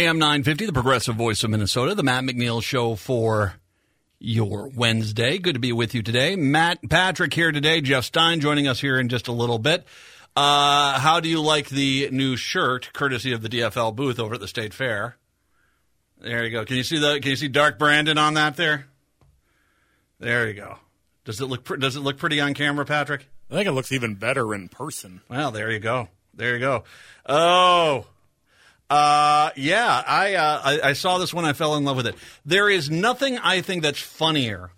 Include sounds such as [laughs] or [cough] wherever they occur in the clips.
AM 950, the progressive voice of Minnesota, the Matt McNeil show for your Wednesday. Good to be with you today. Matt Patrick here today. Jeff Stein joining us here in just a little bit. Uh, how do you like the new shirt, courtesy of the DFL booth over at the State Fair? There you go. Can you see the? Can you see Dark Brandon on that there? There you go. Does it look? Does it look pretty on camera, Patrick? I think it looks even better in person. Well, there you go. There you go. Oh, uh, yeah, I, uh, I, I saw this one. I fell in love with it. There is nothing I think that's funnier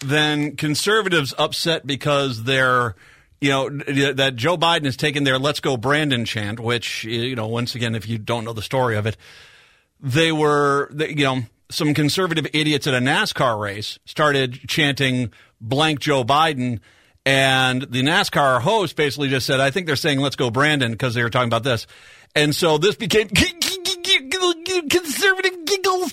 than conservatives upset because they're, you know, that Joe Biden has taken their "Let's Go Brandon" chant, which, you know, once again, if you don't know the story of it, they were, you know, some conservative idiots at a NASCAR race started chanting "blank Joe Biden." And the NASCAR host basically just said, I think they're saying, let's go Brandon, because they were talking about this. And so this became conservative giggles.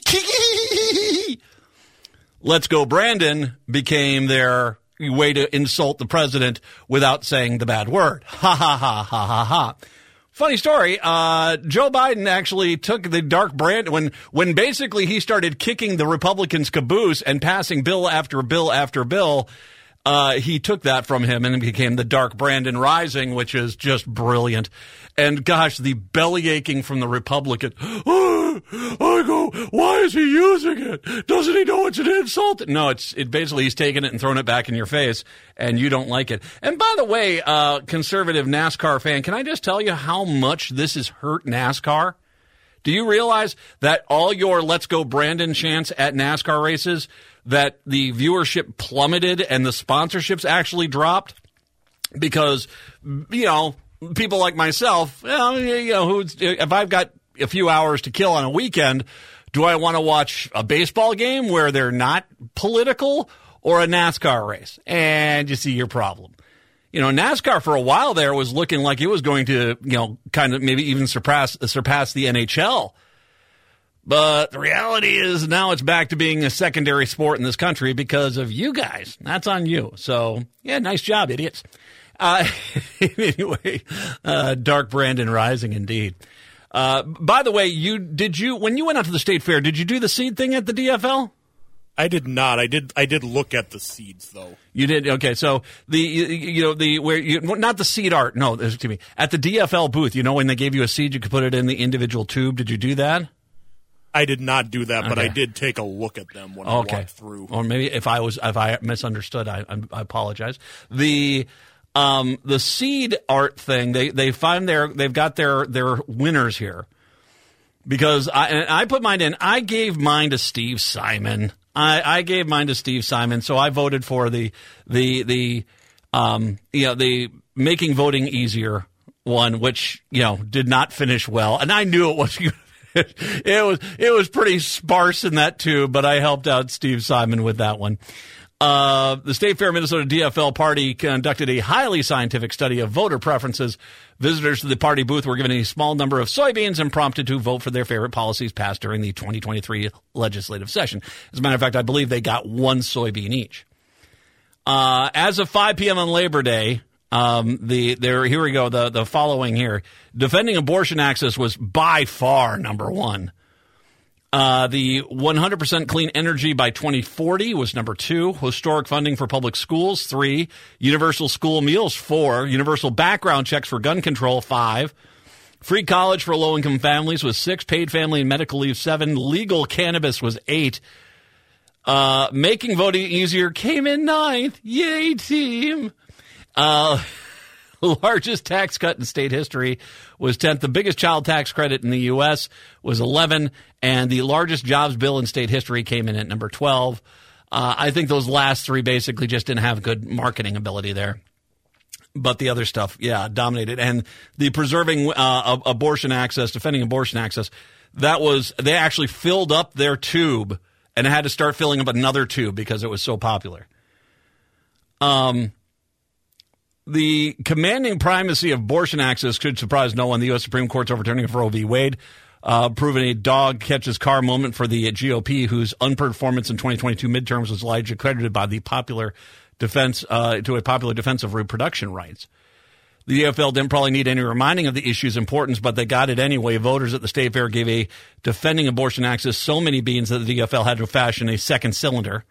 Let's go, Brandon became their way to insult the president without saying the bad word. [laughs] Ha ha ha ha ha ha. Funny story. Uh, Joe Biden actually took the dark Brandon when basically he started kicking the Republicans' caboose and passing bill after bill after bill. Uh, he took that from him and became the Dark Brandon Rising, which is just brilliant. And gosh, the belly aching from the Republican. [gasps] I go, why is he using it? Doesn't he know it's an insult? No, it's it basically he's taking it and throwing it back in your face, and you don't like it. And by the way, uh, conservative NASCAR fan, can I just tell you how much this has hurt NASCAR? Do you realize that all your "Let's Go Brandon" chants at NASCAR races that the viewership plummeted and the sponsorships actually dropped because you know people like myself, you know, who's, if I've got a few hours to kill on a weekend, do I want to watch a baseball game where they're not political or a NASCAR race? And you see your problem. You know, NASCAR for a while there was looking like it was going to, you know, kind of maybe even surpass surpass the NHL. But the reality is now it's back to being a secondary sport in this country because of you guys. That's on you. So, yeah, nice job, idiots. Uh, [laughs] anyway, uh, Dark Brandon Rising indeed. Uh, by the way, you did you when you went out to the state fair? Did you do the seed thing at the DFL? I did not. I did. I did look at the seeds though. You did. Okay, so the you, you know the where you not the seed art. No, excuse me. At the DFL booth, you know when they gave you a seed, you could put it in the individual tube. Did you do that? I did not do that, okay. but I did take a look at them when okay. I walked through. Or maybe if I was if I misunderstood, I, I apologize. The um, the seed art thing, they they find their they've got their their winners here because I I put mine in. I gave mine to Steve Simon. I, I gave mine to Steve Simon, so I voted for the the the um you know the making voting easier one, which you know did not finish well, and I knew it was. [laughs] it was it was pretty sparse in that too, but I helped out Steve Simon with that one. Uh, the State Fair Minnesota DFL party conducted a highly scientific study of voter preferences. Visitors to the party booth were given a small number of soybeans and prompted to vote for their favorite policies passed during the 2023 legislative session. As a matter of fact, I believe they got one soybean each. Uh, as of 5 p.m. on Labor Day, um, the there here we go. The the following here, defending abortion access was by far number one. Uh, the 100% clean energy by 2040 was number two. Historic funding for public schools, three. Universal school meals, four. Universal background checks for gun control, five. Free college for low income families was six. Paid family and medical leave, seven. Legal cannabis was eight. Uh, making voting easier came in ninth. Yay, team. Uh, [laughs] [laughs] largest tax cut in state history was 10th. The biggest child tax credit in the U.S. was 11, and the largest jobs bill in state history came in at number 12. Uh, I think those last three basically just didn't have good marketing ability there. But the other stuff, yeah, dominated. And the preserving uh, abortion access, defending abortion access, that was they actually filled up their tube and had to start filling up another tube because it was so popular. Um, the commanding primacy of abortion access could surprise no one. The U.S. Supreme Court's overturning of Roe v. Wade, uh, proving a dog catches car moment for the GOP, whose unperformance in 2022 midterms was largely credited by the popular defense uh, to a popular defense of reproduction rights. The DFL didn't probably need any reminding of the issue's importance, but they got it anyway. Voters at the state fair gave a defending abortion access so many beans that the DFL had to fashion a second cylinder.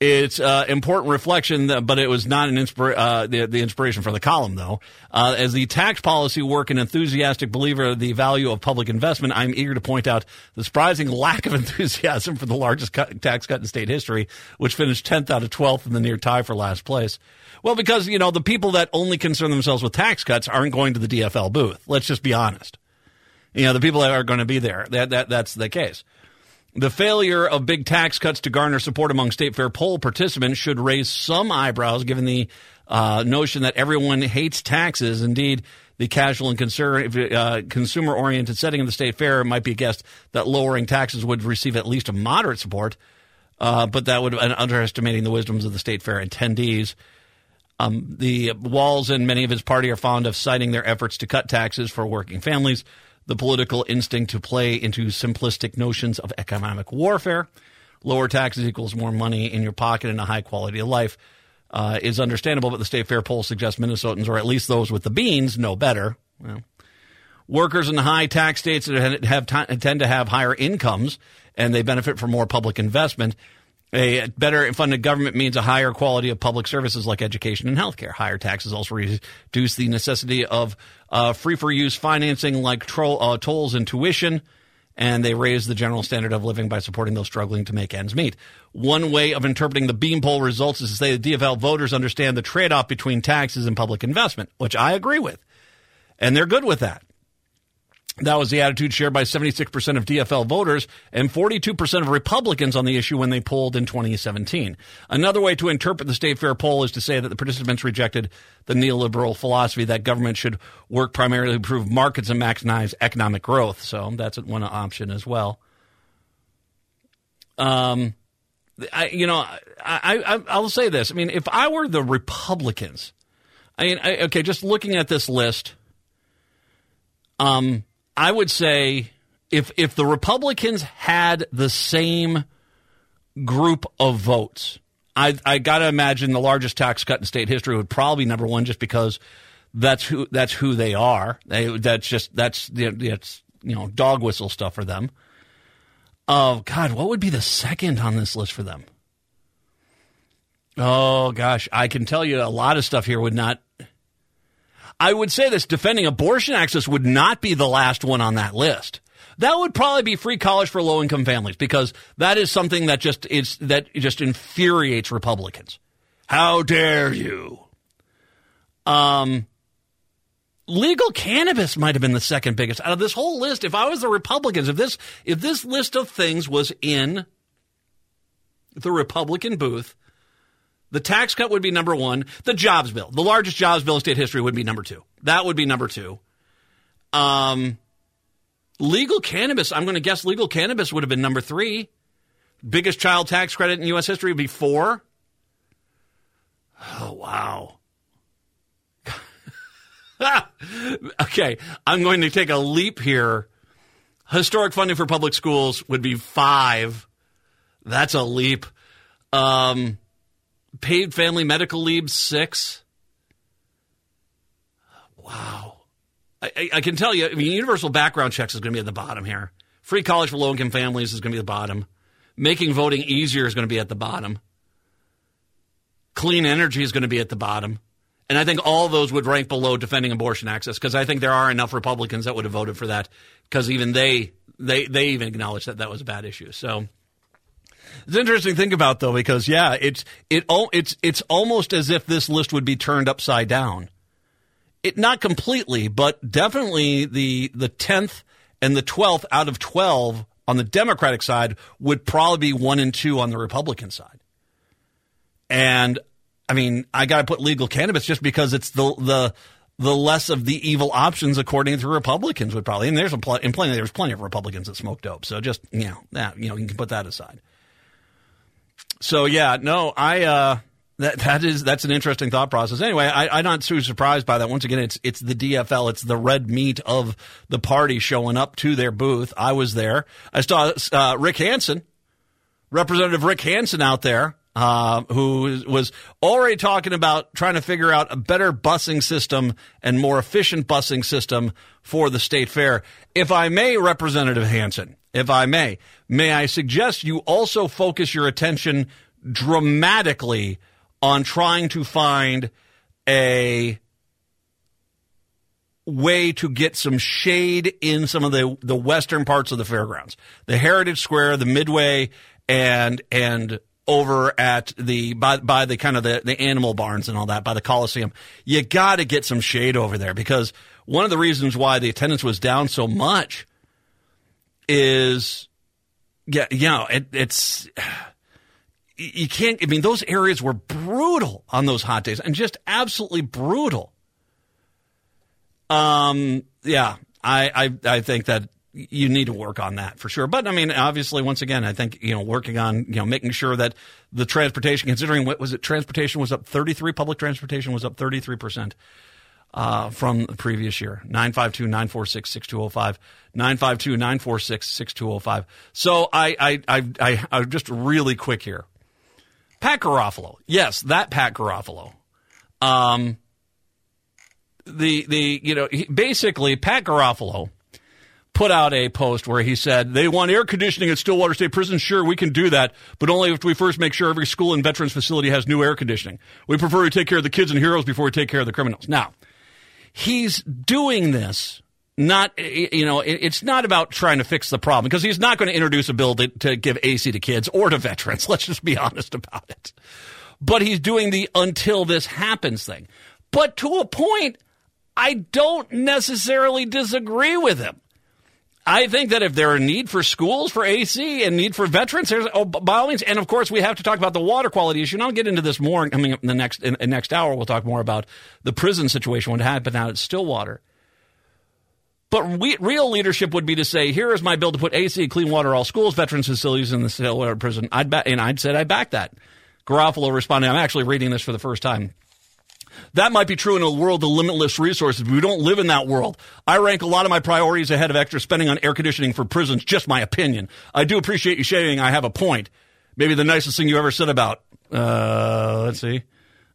It's uh, important reflection, but it was not an inspira- uh, the, the inspiration for the column, though. Uh, as the tax policy work and enthusiastic believer of the value of public investment, I'm eager to point out the surprising [laughs] lack of enthusiasm for the largest cut, tax cut in state history, which finished 10th out of 12th in the near tie for last place. Well, because, you know, the people that only concern themselves with tax cuts aren't going to the DFL booth. Let's just be honest. You know, the people that are going to be there, that, that, that's the case. The failure of big tax cuts to garner support among state fair poll participants should raise some eyebrows given the uh, notion that everyone hates taxes. Indeed, the casual and uh, consumer oriented setting of the state fair might be guessed that lowering taxes would receive at least a moderate support, uh, but that would be underestimating the wisdoms of the state fair attendees. Um, the Walz and many of his party are fond of citing their efforts to cut taxes for working families the political instinct to play into simplistic notions of economic warfare. Lower taxes equals more money in your pocket and a high quality of life uh, is understandable, but the state fair poll suggests Minnesotans, or at least those with the beans, know better. Well, workers in high tax states have, tend to have higher incomes and they benefit from more public investment. A better funded government means a higher quality of public services like education and healthcare. Higher taxes also reduce the necessity of uh, free for use financing like uh, tolls and tuition, and they raise the general standard of living by supporting those struggling to make ends meet. One way of interpreting the Bean poll results is to say the DFL voters understand the trade off between taxes and public investment, which I agree with. And they're good with that. That was the attitude shared by 76% of DFL voters and 42% of Republicans on the issue when they polled in 2017. Another way to interpret the State Fair poll is to say that the participants rejected the neoliberal philosophy that government should work primarily to improve markets and maximize economic growth. So that's one option as well. Um, I, you know, I, I, I'll say this. I mean, if I were the Republicans, I mean, I, okay, just looking at this list, um, I would say if if the Republicans had the same group of votes, I I got to imagine the largest tax cut in state history would probably be number one, just because that's who that's who they are. They, that's just that's that's you know dog whistle stuff for them. Oh God, what would be the second on this list for them? Oh gosh, I can tell you a lot of stuff here would not I would say this defending abortion access would not be the last one on that list. That would probably be free college for low income families because that is something that just is that just infuriates Republicans. How dare you? Um, legal cannabis might have been the second biggest out of this whole list. If I was the Republicans, if this if this list of things was in the Republican booth, the tax cut would be number one. The jobs bill, the largest jobs bill in state history, would be number two. That would be number two. Um, legal cannabis, I'm going to guess legal cannabis would have been number three. Biggest child tax credit in U.S. history would be four. Oh, wow. [laughs] okay, I'm going to take a leap here. Historic funding for public schools would be five. That's a leap. Um, Paid family medical leave, six. Wow. I, I, can tell you, I mean, universal background checks is going to be at the bottom here. Free college for low income families is going to be at the bottom. Making voting easier is going to be at the bottom. Clean energy is going to be at the bottom. And I think all those would rank below defending abortion access because I think there are enough Republicans that would have voted for that because even they, they, they even acknowledged that that was a bad issue. So it's interesting to think about though, because yeah, it's it it's it's almost as if this list would be turned upside down. It not completely, but definitely the the tenth and the twelfth out of twelve on the Democratic side would probably be one and two on the Republican side. And I mean, I got to put legal cannabis just because it's the the the less of the evil options, according to Republicans, would probably. And there's a pl- and plenty. There's plenty of Republicans that smoke dope. So just you know that you know you can put that aside. So yeah, no, I uh, that that is that's an interesting thought process. Anyway, I, am not too surprised by that. Once again, it's it's the DFL, it's the red meat of the party showing up to their booth. I was there. I saw uh, Rick Hansen, Representative Rick Hansen, out there uh, who was already talking about trying to figure out a better busing system and more efficient busing system for the state fair. If I may, Representative Hansen, if I may, may I suggest you also focus your attention dramatically on trying to find a way to get some shade in some of the the western parts of the fairgrounds, the Heritage Square, the Midway, and and over at the by by the kind of the, the animal barns and all that by the Coliseum. You got to get some shade over there because one of the reasons why the attendance was down so much is yeah, you know, it, it's you can't I mean those areas were brutal on those hot days and just absolutely brutal. Um yeah, I I I think that you need to work on that for sure. But I mean, obviously, once again, I think you know working on you know making sure that the transportation, considering what was it, transportation was up thirty three, public transportation was up thirty three percent. Uh, from the previous year. 952 946 6205. 952 946 6205. So I, I, I, I, I, just really quick here. Pat Garofalo. Yes, that Pat Garofalo. Um, the, the, you know, he, basically, Pat Garofalo put out a post where he said they want air conditioning at Stillwater State Prison. Sure, we can do that, but only if we first make sure every school and veterans facility has new air conditioning. We prefer to take care of the kids and heroes before we take care of the criminals. Now, he's doing this not you know it's not about trying to fix the problem because he's not going to introduce a bill to, to, give AC to kids or to veterans. [laughs] Let's just be honest about it. But he's doing the until this happens thing. But to a point, I don't necessarily disagree with him. I think that if there are need for schools for AC and need for veterans, there's oh, by all means. And of course, we have to talk about the water quality issue. And I'll get into this more coming up in the next in, in next hour. We'll talk more about the prison situation what happened out at Stillwater. But we, real leadership would be to say, here is my bill to put AC, clean water, all schools, veterans facilities in the Stillwater prison. I'd ba- and I'd said I back that. Garofalo responding, I'm actually reading this for the first time. That might be true in a world of limitless resources, but we don't live in that world. I rank a lot of my priorities ahead of extra spending on air conditioning for prisons, just my opinion. I do appreciate you sharing I have a point. Maybe the nicest thing you ever said about, uh, let's see,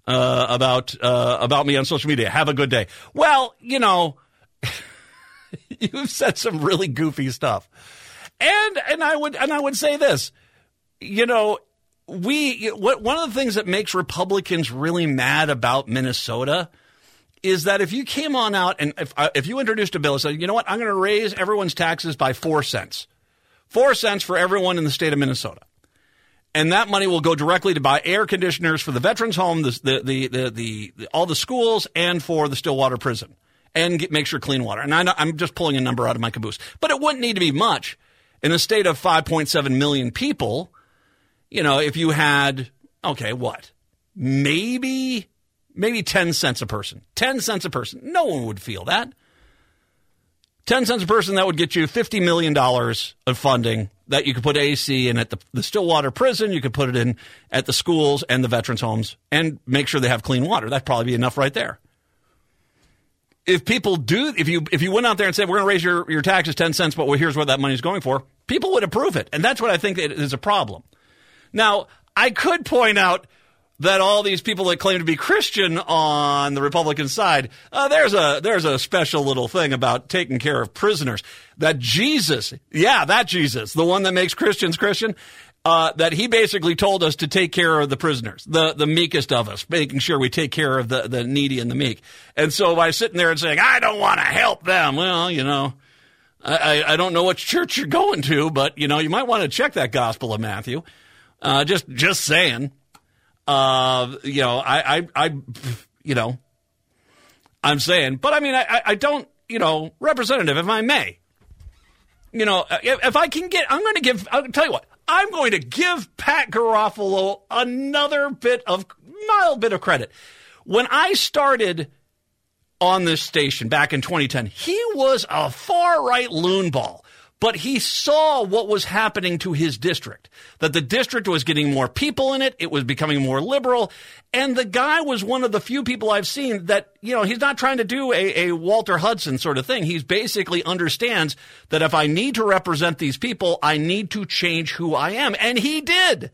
uh, about, uh, about me on social media. Have a good day. Well, you know, [laughs] you've said some really goofy stuff. And, and I would, and I would say this, you know, we one of the things that makes Republicans really mad about Minnesota is that if you came on out and if uh, if you introduced a bill and said, you know what, I'm going to raise everyone's taxes by four cents, four cents for everyone in the state of Minnesota, and that money will go directly to buy air conditioners for the veterans home, the the the, the, the, all the schools, and for the Stillwater prison, and get, make sure clean water. And I I'm just pulling a number out of my caboose, but it wouldn't need to be much. In a state of 5.7 million people you know, if you had, okay, what? Maybe, maybe 10 cents a person. 10 cents a person. No one would feel that. 10 cents a person, that would get you $50 million of funding that you could put AC in at the, the Stillwater prison. You could put it in at the schools and the veterans homes and make sure they have clean water. That'd probably be enough right there. If people do, if you if you went out there and said we're going to raise your, your taxes ten cents, but well, here's what that money's going for, people would approve it, and that's what I think is a problem. Now, I could point out that all these people that claim to be Christian on the Republican side, uh, there's a there's a special little thing about taking care of prisoners. That Jesus, yeah, that Jesus, the one that makes Christians Christian, uh, that he basically told us to take care of the prisoners, the the meekest of us, making sure we take care of the the needy and the meek. And so by sitting there and saying, I don't want to help them, well, you know. I, I don't know which church you're going to, but you know you might want to check that Gospel of Matthew. Uh, just just saying. Uh, you know, I, I, I, you know, I'm saying, but I mean, I, I don't, you know, representative, if I may, you know, if, if I can get, I'm going to give, I'll tell you what, I'm going to give Pat Garofalo another bit of mild bit of credit. When I started on this station back in 2010. He was a far right loonball but he saw what was happening to his district, that the district was getting more people in it. It was becoming more liberal. And the guy was one of the few people I've seen that, you know, he's not trying to do a, a Walter Hudson sort of thing. He's basically understands that if I need to represent these people, I need to change who I am. And he did.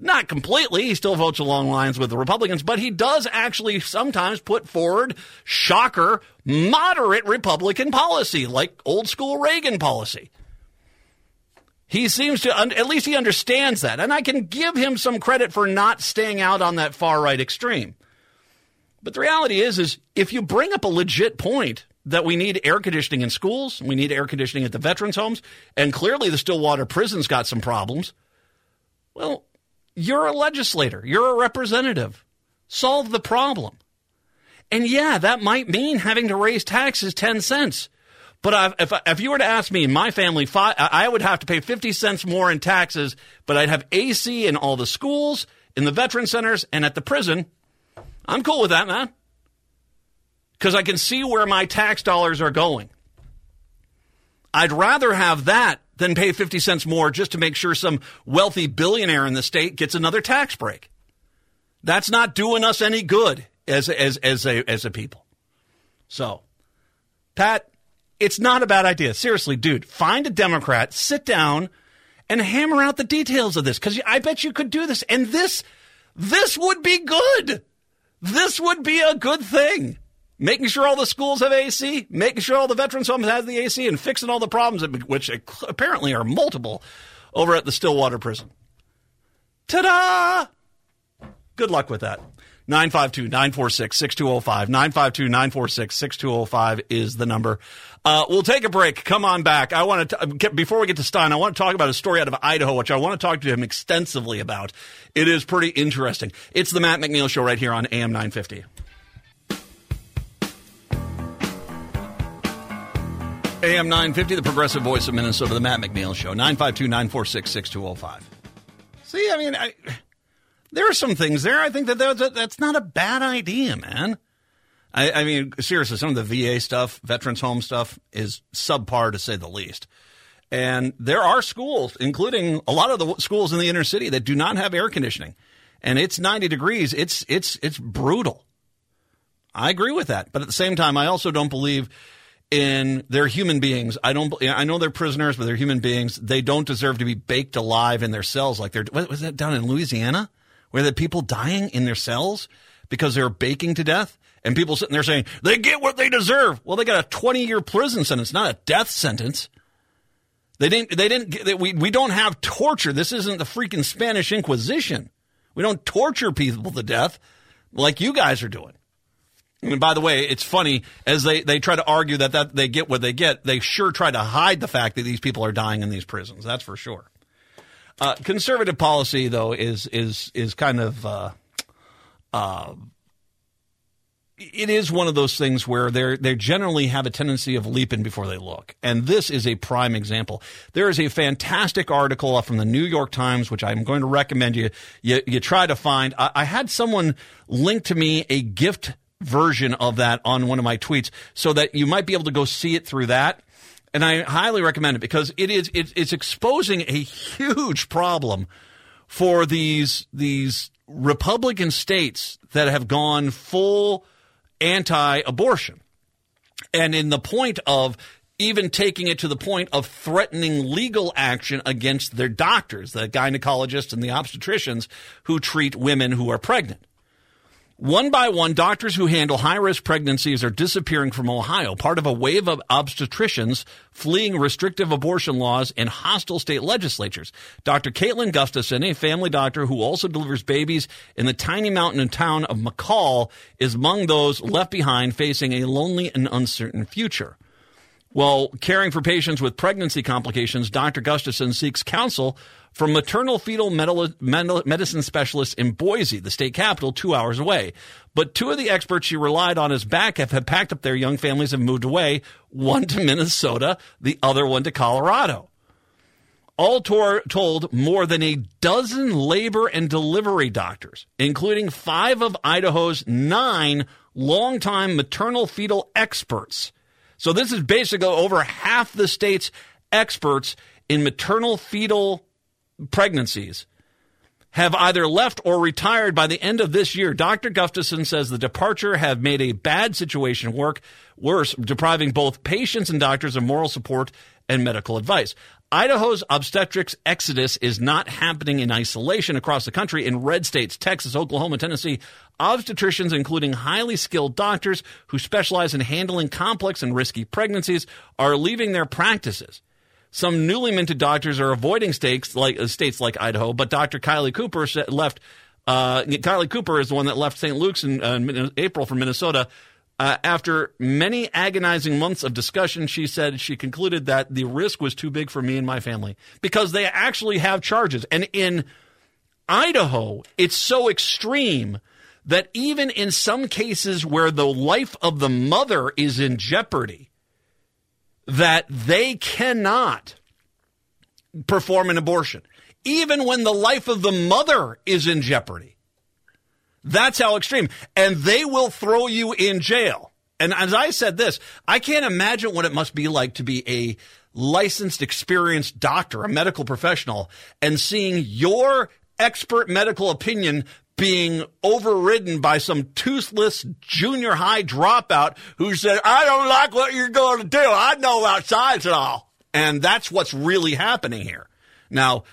Not completely. He still votes along lines with the Republicans, but he does actually sometimes put forward, shocker, moderate Republican policy, like old school Reagan policy. He seems to, at least he understands that. And I can give him some credit for not staying out on that far right extreme. But the reality is, is if you bring up a legit point that we need air conditioning in schools, we need air conditioning at the veterans' homes, and clearly the Stillwater prison's got some problems, well, you're a legislator, you're a representative. Solve the problem. And yeah, that might mean having to raise taxes 10 cents. But if, if you were to ask me, my family, I would have to pay 50 cents more in taxes, but I'd have AC in all the schools, in the veteran centers, and at the prison. I'm cool with that, man. Because I can see where my tax dollars are going. I'd rather have that than pay 50 cents more just to make sure some wealthy billionaire in the state gets another tax break. That's not doing us any good as, as, as, a, as a people. So, Pat, it's not a bad idea. Seriously, dude, find a Democrat, sit down, and hammer out the details of this because I bet you could do this. And this, this would be good. This would be a good thing making sure all the schools have AC, making sure all the veterans homes have the AC, and fixing all the problems, which apparently are multiple, over at the Stillwater prison. Ta da! Good luck with that. 952 946 6205. 952 946 6205 is the number. Uh, we'll take a break. Come on back. I want to, before we get to Stein, I want to talk about a story out of Idaho, which I want to talk to him extensively about. It is pretty interesting. It's the Matt McNeil Show right here on AM 950. AM 950, the progressive voice of Minnesota, the Matt McNeil Show, 952 946 6205. See, I mean, I, there are some things there. I think that that's, not a bad idea, man. I, I, mean, seriously, some of the VA stuff, veterans home stuff, is subpar to say the least. And there are schools, including a lot of the schools in the inner city, that do not have air conditioning, and it's 90 degrees. It's it's it's brutal. I agree with that, but at the same time, I also don't believe in they're human beings. I don't. I know they're prisoners, but they're human beings. They don't deserve to be baked alive in their cells like they're. What was that down in Louisiana, where the people dying in their cells because they're baking to death, and people sitting there saying they get what they deserve. Well, they got a twenty-year prison sentence, not a death sentence. They didn't. They didn't. They, we we don't have torture. This isn't the freaking Spanish Inquisition. We don't torture people to death like you guys are doing. And by the way, it's funny as they, they try to argue that, that they get what they get. They sure try to hide the fact that these people are dying in these prisons. That's for sure. Uh, conservative policy, though, is is is kind of uh, uh, it is one of those things where they they generally have a tendency of leaping before they look, and this is a prime example. There is a fantastic article from the New York Times, which I'm going to recommend you you, you try to find. I, I had someone link to me a gift version of that on one of my tweets so that you might be able to go see it through that. And I highly recommend it because it is it, it's exposing a huge problem for these these Republican states that have gone full anti-abortion. And in the point of even taking it to the point of threatening legal action against their doctors, the gynecologists and the obstetricians who treat women who are pregnant. One by one, doctors who handle high risk pregnancies are disappearing from Ohio, part of a wave of obstetricians fleeing restrictive abortion laws and hostile state legislatures. Dr. Caitlin Gustafson, a family doctor who also delivers babies in the tiny mountain town of McCall, is among those left behind facing a lonely and uncertain future. While caring for patients with pregnancy complications, Dr. Gustafson seeks counsel from maternal fetal medicine specialists in Boise, the state capital, two hours away. But two of the experts she relied on as backup have packed up their young families and moved away, one to Minnesota, the other one to Colorado. All tor- told, more than a dozen labor and delivery doctors, including five of Idaho's nine longtime maternal fetal experts. So this is basically over half the state's experts in maternal fetal pregnancies have either left or retired by the end of this year. Dr. Gustafson says the departure have made a bad situation work worse, depriving both patients and doctors of moral support and medical advice. Idaho's obstetrics exodus is not happening in isolation across the country. In red states, Texas, Oklahoma, Tennessee, obstetricians, including highly skilled doctors who specialize in handling complex and risky pregnancies, are leaving their practices. Some newly minted doctors are avoiding states like uh, states like Idaho, but Dr. Kylie Cooper left. Uh, Kylie Cooper is the one that left St. Luke's in uh, April for Minnesota uh, after many agonizing months of discussion, she said she concluded that the risk was too big for me and my family because they actually have charges. And in Idaho, it's so extreme that even in some cases where the life of the mother is in jeopardy, that they cannot perform an abortion, even when the life of the mother is in jeopardy. That's how extreme. And they will throw you in jail. And as I said this, I can't imagine what it must be like to be a licensed, experienced doctor, a medical professional, and seeing your expert medical opinion being overridden by some toothless junior high dropout who said, I don't like what you're going to do. I know about science and all. And that's what's really happening here. Now,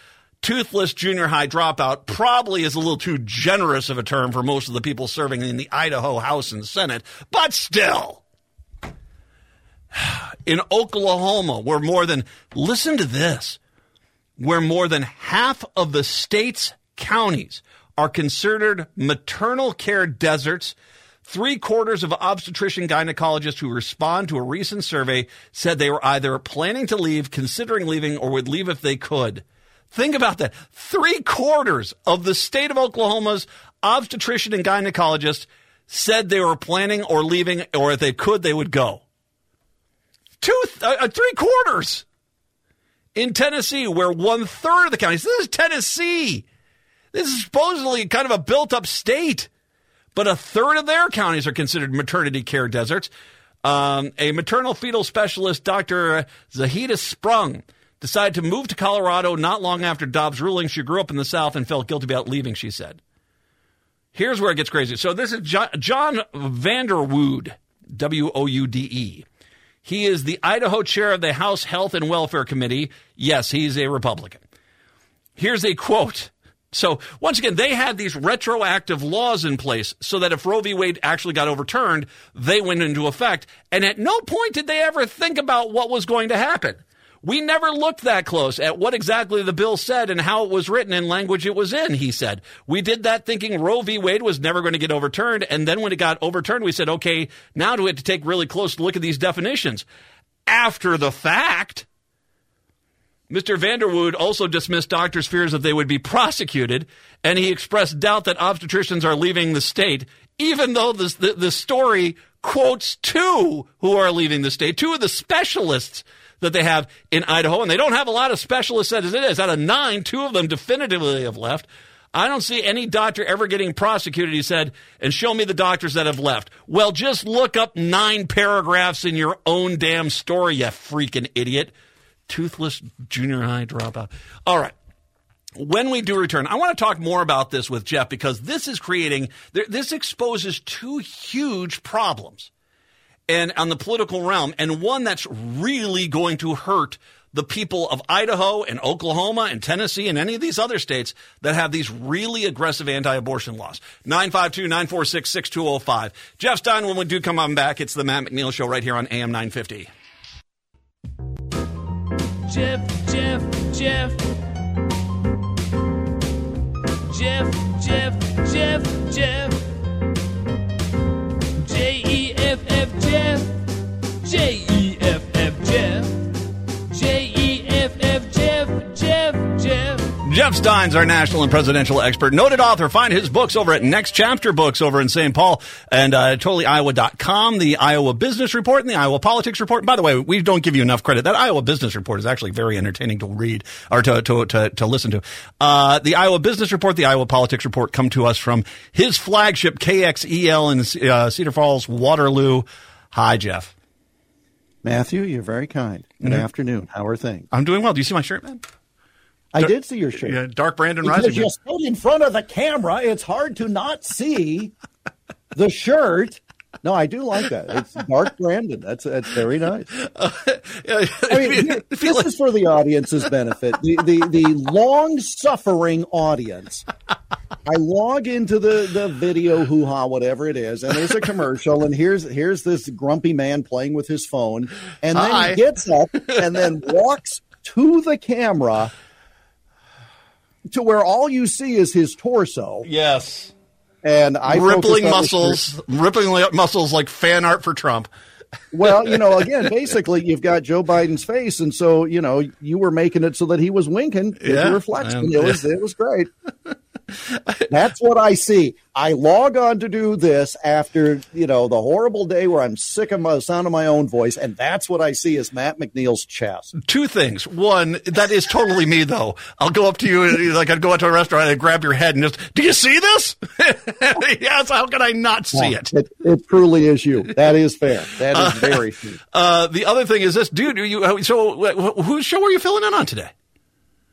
toothless junior high dropout probably is a little too generous of a term for most of the people serving in the Idaho House and Senate, but still. [sighs] In Oklahoma, where more than, listen to this, where more than half of the state's counties are considered maternal care deserts. Three quarters of obstetrician gynecologists who respond to a recent survey said they were either planning to leave, considering leaving, or would leave if they could. Think about that. Three quarters of the state of Oklahoma's obstetrician and gynecologist said they were planning or leaving, or if they could, they would go. Two, uh, uh, three quarters. In Tennessee, where one third of the counties, this is Tennessee. This is supposedly kind of a built up state, but a third of their counties are considered maternity care deserts. Um, a maternal fetal specialist, Dr. Zahida Sprung, decided to move to Colorado not long after Dobbs' ruling. She grew up in the South and felt guilty about leaving, she said. Here's where it gets crazy. So this is John, John Vander Woude, W O U D E. He is the Idaho chair of the House Health and Welfare Committee. Yes, he's a Republican. Here's a quote. So once again, they had these retroactive laws in place so that if Roe v. Wade actually got overturned, they went into effect. And at no point did they ever think about what was going to happen. We never looked that close at what exactly the bill said and how it was written and language it was in, he said. We did that thinking Roe v. Wade was never going to get overturned. And then when it got overturned, we said, okay, now do we have to take really close look at these definitions? After the fact, Mr. Vander Woude also dismissed doctors' fears that they would be prosecuted, and he expressed doubt that obstetricians are leaving the state, even though the, the story quotes two who are leaving the state, two of the specialists that they have in Idaho, and they don't have a lot of specialists as it is. Out of nine, two of them definitively have left. I don't see any doctor ever getting prosecuted, he said, and show me the doctors that have left. Well, just look up nine paragraphs in your own damn story, you freaking idiot. Toothless junior high dropout. All right. When we do return, I want to talk more about this with Jeff because this is creating, this exposes two huge problems and on the political realm, and one that's really going to hurt the people of Idaho and Oklahoma and Tennessee and any of these other states that have these really aggressive anti-abortion laws. 952-946-6205. Jeff Stein, when we do come on back, it's the Matt McNeil Show right here on AM 950. Jeff, Jeff, Jeff. Jeff, Jeff, Jeff, Jeff. J E F F Jeff. J E F F Jeff, Jeff, Jeff. Jeff Jeff Steins, our national and presidential expert, noted author. Find his books over at Next Chapter Books over in St. Paul and uh, totallyiowa.com, the Iowa Business Report and the Iowa Politics Report. By the way, we don't give you enough credit. That Iowa Business Report is actually very entertaining to read or to, to, to, to listen to. Uh, the Iowa Business Report, the Iowa Politics Report come to us from his flagship KXEL in uh, Cedar Falls, Waterloo. Hi, Jeff. Matthew, you're very kind. Good mm-hmm. afternoon. How are things? I'm doing well. Do you see my shirt, man? I did see your shirt. Yeah, Dark Brandon because Rising. you stood in front of the camera. It's hard to not see the shirt. No, I do like that. It's Mark Brandon. That's that's very nice. Uh, [laughs] yeah, I mean, here, this like... is for the audience's benefit. The the, the long suffering audience. I log into the, the video hoo ha whatever it is, and there's a commercial, and here's here's this grumpy man playing with his phone, and then Hi. he gets up and then walks to the camera to where all you see is his torso. Yes. And I rippling muscles, rippling muscles like fan art for Trump. [laughs] well, you know, again, [laughs] basically, you've got Joe Biden's face, and so you know you were making it so that he was winking yeah, reflection. it was it was great. [laughs] That's what I see. I log on to do this after, you know, the horrible day where I'm sick of the sound of my own voice, and that's what I see is Matt McNeil's chest. Two things. One, that is totally me, though. I'll go up to you, like I'd go out to a restaurant and grab your head and just, do you see this? [laughs] yes, how can I not see yeah, it? it? it? truly is you. That is fair. That is uh, very true. [laughs] Uh, the other thing is this, dude, Are you, so whose show are you filling in on today?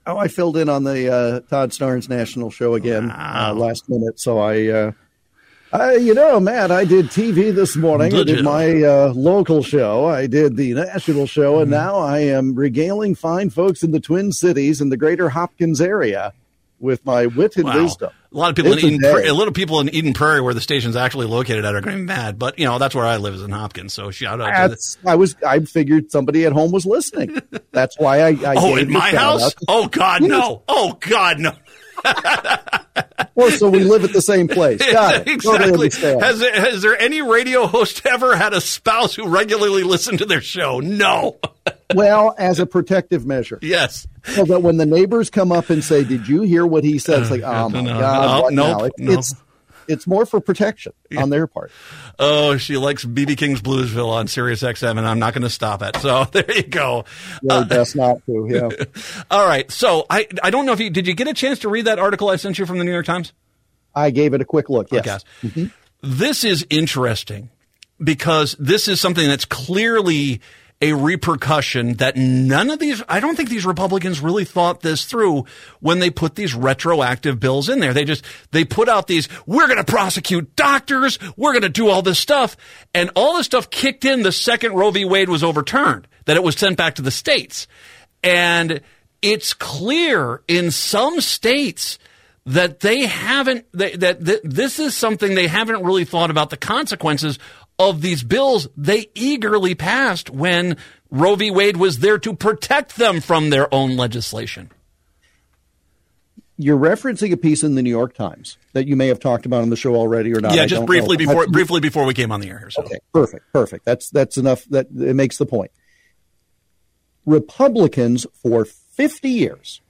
Oh, I filled in on the uh, Todd Starnes national show again uh, wow. uh, last minute. So I, uh, I, you know, Matt, I did TV this morning. Did I did my uh, local show. I did the national show, and mm-hmm. now I am regaling fine folks in the Twin Cities and the greater Hopkins area with my wit and wow. wisdom. A lot of people it's in Eden, a, a little people in Eden Prairie, where the station's actually located at, are going to be mad. But you know, that's where I live is in Hopkins. So shout out. That's, I was. I figured somebody at home was listening. That's why I. I [laughs] oh, in my house? Oh God, no! Oh God, no! Or so we live at the same place. Got it. exactly. Totally has, there, has there any radio host ever had a spouse who regularly listened to their show? No. [laughs] well, as a protective measure. Yes. So that when the neighbors come up and say, "Did you hear what he said?" It's like, "Oh, oh my no, god, no, nope, it, It's it's more for protection on their part. Oh, she likes BB King's Bluesville on Sirius XM, and I'm not going to stop it. So [laughs] there you go. Yeah, uh, best not to. Yeah. all right. So I I don't know if you did you get a chance to read that article I sent you from the New York Times. I gave it a quick look. Yes. Mm-hmm. This is interesting because this is something that's clearly a repercussion that none of these, I don't think these Republicans really thought this through when they put these retroactive bills in there. They just, they put out these, we're going to prosecute doctors. We're going to do all this stuff. And all this stuff kicked in the second Roe v. Wade was overturned, that it was sent back to the states. And it's clear in some states that they haven't, that, that, this is something they haven't really thought about the consequences of these bills they eagerly passed when Roe v. Wade was there to protect them from their own legislation. You're referencing a piece in the New York Times that you may have talked about on the show already or not. Yeah, just briefly know. before briefly before we came on the air. So. Okay, perfect, perfect. That's that's enough. That it makes the point. Republicans for 50 years,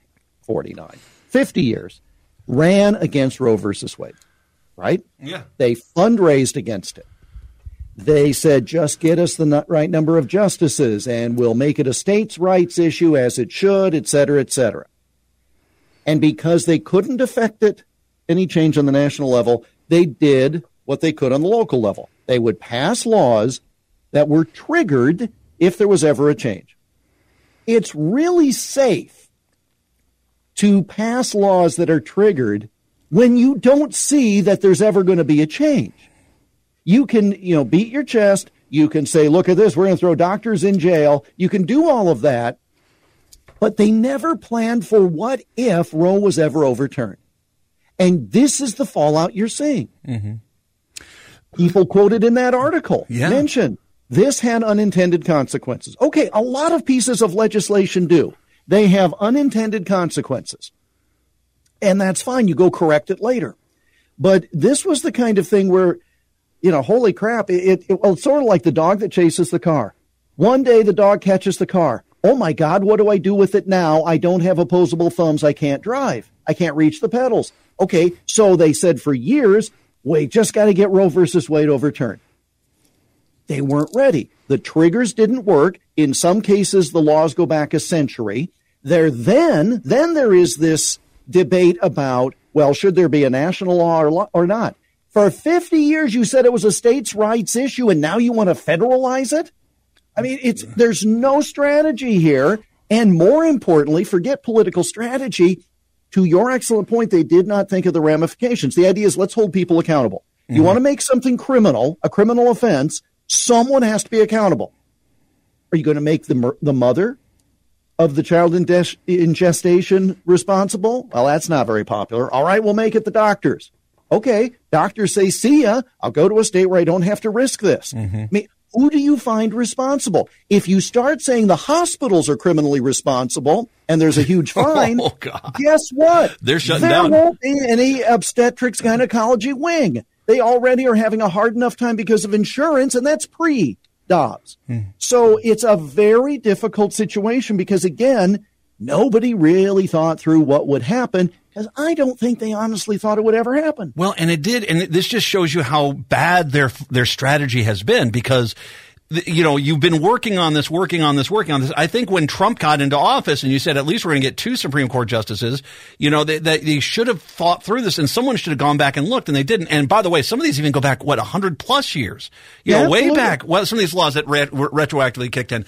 49, 50 years, ran against Roe versus Wade, right? Yeah. They fundraised against it. They said, just get us the right number of justices and we'll make it a states' rights issue as it should, et cetera, et cetera. And because they couldn't affect it, any change on the national level, they did what they could on the local level. They would pass laws that were triggered if there was ever a change. It's really safe to pass laws that are triggered when you don't see that there's ever going to be a change you can, you know, beat your chest. You can say, look at this, we're going to throw doctors in jail. You can do all of that. But they never planned for what if Roe was ever overturned. And this is the fallout you're seeing. Mm-hmm. People quoted in that article yeah. mentioned this had unintended consequences. Okay, a lot of pieces of legislation do. They have unintended consequences. And that's fine. You go correct it later. But this was the kind of thing where you know, holy crap! It, it, well, it's sort of like the dog that chases the car. One day the dog catches the car. oh my God, what do I do with it now? I don't have opposable thumbs. I can't drive. I can't reach the pedals. Okay, so they said for years, we just got to get Roe versus Wade overturned. They weren't ready. The triggers didn't work. In some cases, the laws go back a century. There then, then there is this debate about, well, should there be a national law or, or not? For 50 years, you said it was a states' rights issue, and now you want to federalize it? I mean, it's there's no strategy here, and more importantly, forget political strategy. To your excellent point, they did not think of the ramifications. The idea is let's hold people accountable. Mm-hmm. You want to make something criminal, a criminal offense, someone has to be accountable. Are you going to make the the mother of the child in, des- in gestation responsible? Well, that's not very popular. All right, we'll make it the doctors. Okay, doctors say, "See ya. I'll go to a state where I don't have to risk this." Mm-hmm. I mean, who do you find responsible? If you start saying the hospitals are criminally responsible and there's a huge [laughs] fine, oh, guess what? They're shutting there down. There won't be any obstetrics gynecology wing. They already are having a hard enough time because of insurance, and that's pre Dobbs. Hmm. So it's a very difficult situation because, again, nobody really thought through what would happen because I don't think they honestly thought it would ever happen. Well, and it did, and this just shows you how bad their their strategy has been because you know, you've been working on this, working on this, working on this. I think when Trump got into office and you said at least we're going to get two Supreme Court justices, you know, they, they, they, should have thought through this and someone should have gone back and looked and they didn't. And by the way, some of these even go back, what, 100 plus years? You yeah, know, way back. Well, some of these laws that re- retroactively kicked in.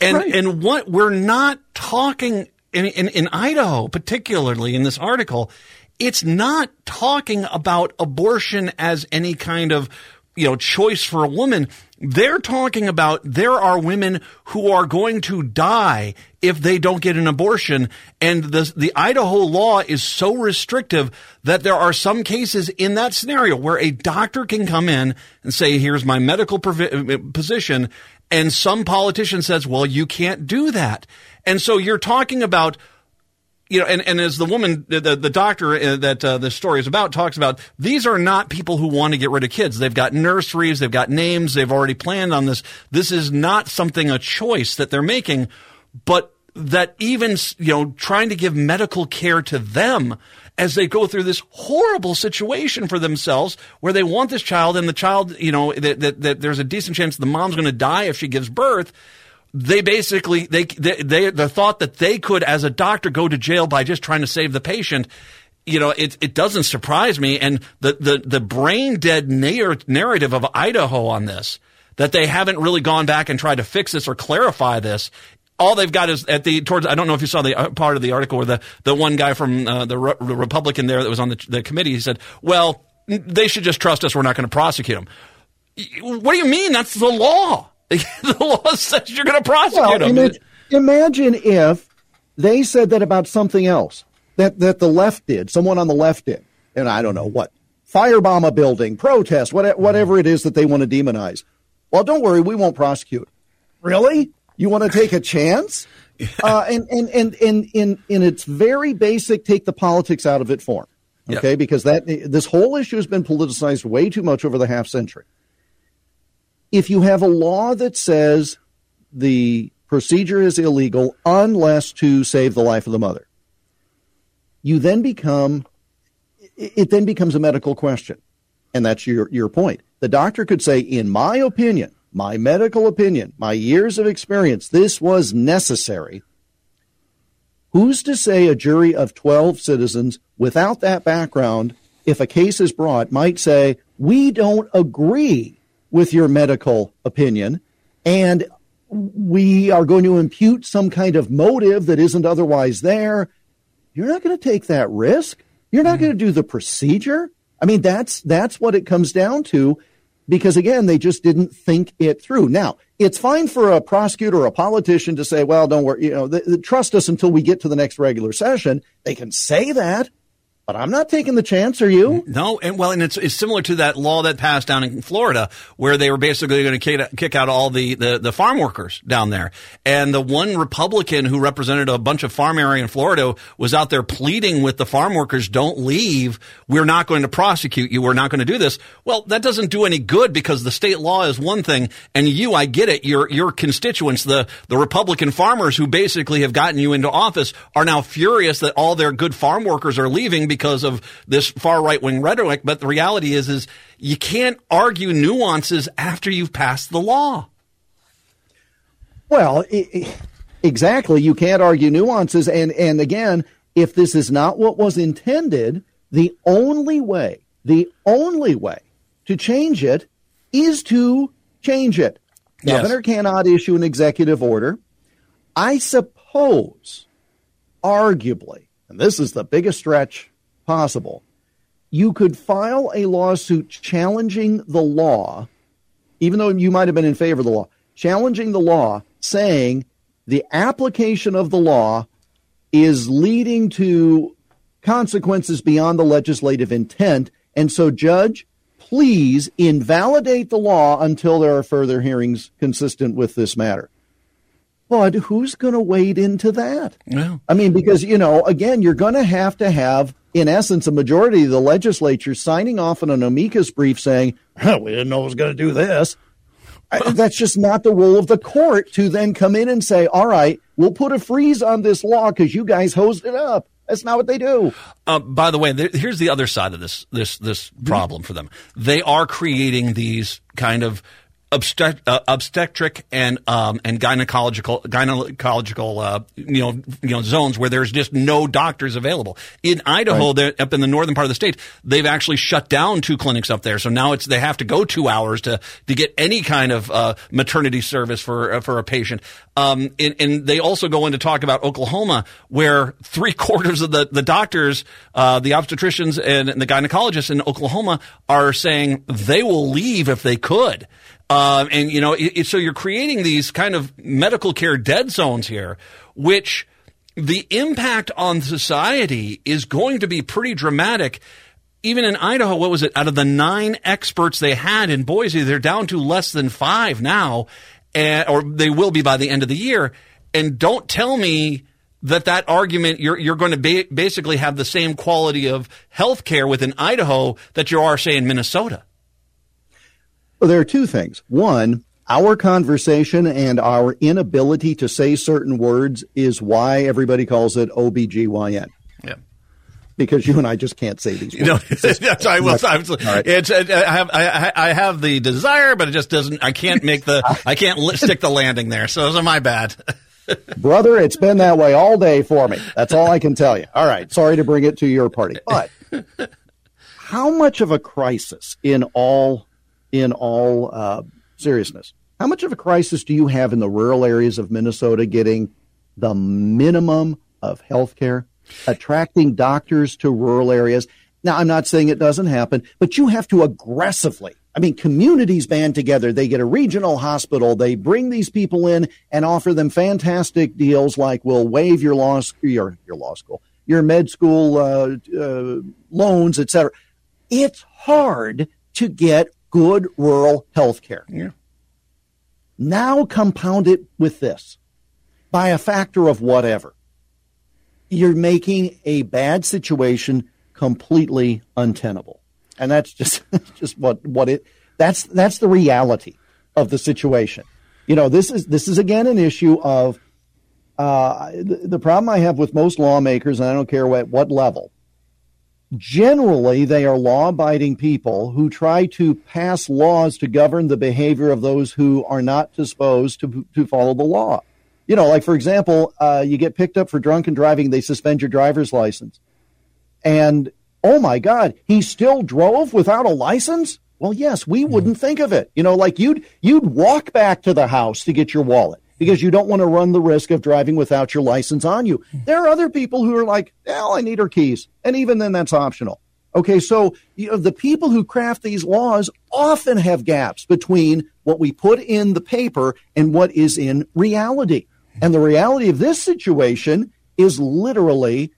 And, right. and what we're not talking in, in, in Idaho, particularly in this article, it's not talking about abortion as any kind of, you know, choice for a woman. They're talking about there are women who are going to die if they don't get an abortion. And the, the Idaho law is so restrictive that there are some cases in that scenario where a doctor can come in and say, here's my medical uh, position. And some politician says, well, you can't do that. And so you're talking about you know, and, and as the woman, the, the doctor uh, that uh, the story is about talks about, these are not people who want to get rid of kids. They've got nurseries, they've got names, they've already planned on this. This is not something, a choice that they're making, but that even, you know, trying to give medical care to them as they go through this horrible situation for themselves where they want this child and the child, you know, that, that, that there's a decent chance the mom's going to die if she gives birth they basically they, they they the thought that they could as a doctor go to jail by just trying to save the patient you know it it doesn't surprise me. And the the the brain dead narrative of Idaho on this that they haven't really gone back and tried to fix this or clarify this all they've got is at the towards. I don't know if you saw the uh, part of the article where the the one guy from uh, the, Re- the Republican there that was on the, the committee. He said, "Well, they should just trust us. We're not going to prosecute them." What do you mean? That's the law. [laughs] the law says you're going to prosecute well, them. Imagine if they said that about something else that, that the left did, someone on the left did, and I don't know what, firebomb a building, protest, whatever it is that they want to demonize. Well, don't worry, we won't prosecute. Really? You want to take a chance? Yeah. Uh, and, and, and, and in, in its very basic, take the politics out of it form. Okay, yep. because that this whole issue has been politicized way too much over the half century if you have a law that says the procedure is illegal unless to save the life of the mother, you then become it then becomes a medical question. And that's your, your point. The doctor could say, in my opinion, my medical opinion, my years of experience, this was necessary. Who's to say a jury of 12 citizens without that background, if a case is brought, might say, we don't agree with your medical opinion, and we are going to impute some kind of motive that isn't otherwise there, you're not going to take that risk. You're not mm-hmm. going to do the procedure. I mean, that's that's what it comes down to, because again, they just didn't think it through. Now, it's fine for a prosecutor or a politician to say, "Well, don't worry, you know, trust us until we get to the next regular session." They can say that, but I'm not taking the chance. Are you? No, and well, and it's, it's similar to that law that passed down in Florida, where they were basically going to kick out all the, the, the farm workers down there. And the one Republican who represented a bunch of farm area in Florida was out there pleading with the farm workers, "Don't leave. We're not going to prosecute you. We're not going to do this." Well, that doesn't do any good because the state law is one thing, and you, I get it. Your your constituents, the the Republican farmers who basically have gotten you into office, are now furious that all their good farm workers are leaving because of this far right wing rhetoric. But the reality is, is you can't argue nuances after you've passed the law. Well, it, exactly. You can't argue nuances. And, and again, if this is not what was intended, the only way, the only way to change it is to change it. Yes. Governor cannot issue an executive order. I suppose, arguably, and this is the biggest stretch possible, you could file a lawsuit challenging the law, even though you might have been in favor of the law, challenging the law, saying the application of the law is leading to consequences beyond the legislative intent. And so, Judge, please invalidate the law until there are further hearings consistent with this matter. But who's going to wade into that? Yeah. I mean, because, you know, again, you're going to have to have in essence, a majority of the legislature signing off on an amicus brief saying, oh, we didn't know it was going to do this. I, that's just not the role of the court to then come in and say, all right, we'll put a freeze on this law because you guys hosed it up. That's not what they do. Uh, by the way, there, here's the other side of this this this problem for them. They are creating these kind of obstet- uh, obstetric and um, and gynecological gynecological uh, you know you know zones where there's just no doctors available. In Idaho, right. up in the northern part of the state, they've actually shut down two clinics up there. So now it's they have to go two hours to to get any kind of uh, maternity service for uh, for a patient. Um, and, and, they also go in to talk about Oklahoma, where three [laughs] quarters of the the doctors, uh, the obstetricians and, and the gynecologists in Oklahoma are saying they will leave if they could. Uh, and you know, it, it, so you're creating these kind of medical care dead zones here, which the impact on society is going to be pretty dramatic. Even in Idaho, what was it? Out of the nine experts they had in Boise, they're down to less than five now, and, or they will be by the end of the year. And don't tell me that that argument you're you're going to ba- basically have the same quality of health care within Idaho that you are say in Minnesota. Well, there are two things. One, our conversation and our inability to say certain words is why everybody calls it OBGYN. Yeah. Because you and I just can't say these [laughs] words. No, I will. I'm, right. it's, I have I, I, have the desire, but it just doesn't. I can't make the. [laughs] I can't stick the landing there. So those are my bad. [laughs] Brother, it's been that way all day for me. That's all I can tell you. All right. Sorry to bring it to your party, but how much of a crisis in all in all uh, seriousness, how much of a crisis do you have in the rural areas of Minnesota getting the minimum of health care, attracting doctors to rural areas? Now, I'm not saying it doesn't happen, but you have to aggressively. I mean, communities band together. They get a regional hospital. They bring these people in and offer them fantastic deals like we'll waive your law, your, your law school, your med school uh, uh, loans, etc. It's hard to get good rural health care. Yeah. Now compound it with this by a factor of whatever. You're making a bad situation completely untenable. And that's just [laughs] just what what it that's that's the reality of the situation. You know, this is this is again an issue of uh, the, the problem I have with most lawmakers, and I don't care what what level, Generally, they are law abiding people who try to pass laws to govern the behavior of those who are not disposed to, to follow the law. You know, like for example, uh, you get picked up for drunken driving, they suspend your driver's license. And oh my God, he still drove without a license? Well, yes, we wouldn't think of it. You know, like you'd you'd walk back to the house to get your wallet because you don't want to run the risk of driving without your license on you. There are other people who are like, well, I need her keys. And even then, that's optional. Okay, so you know, the people who craft these laws often have gaps between what we put in the paper and what is in reality. And the reality of this situation is literally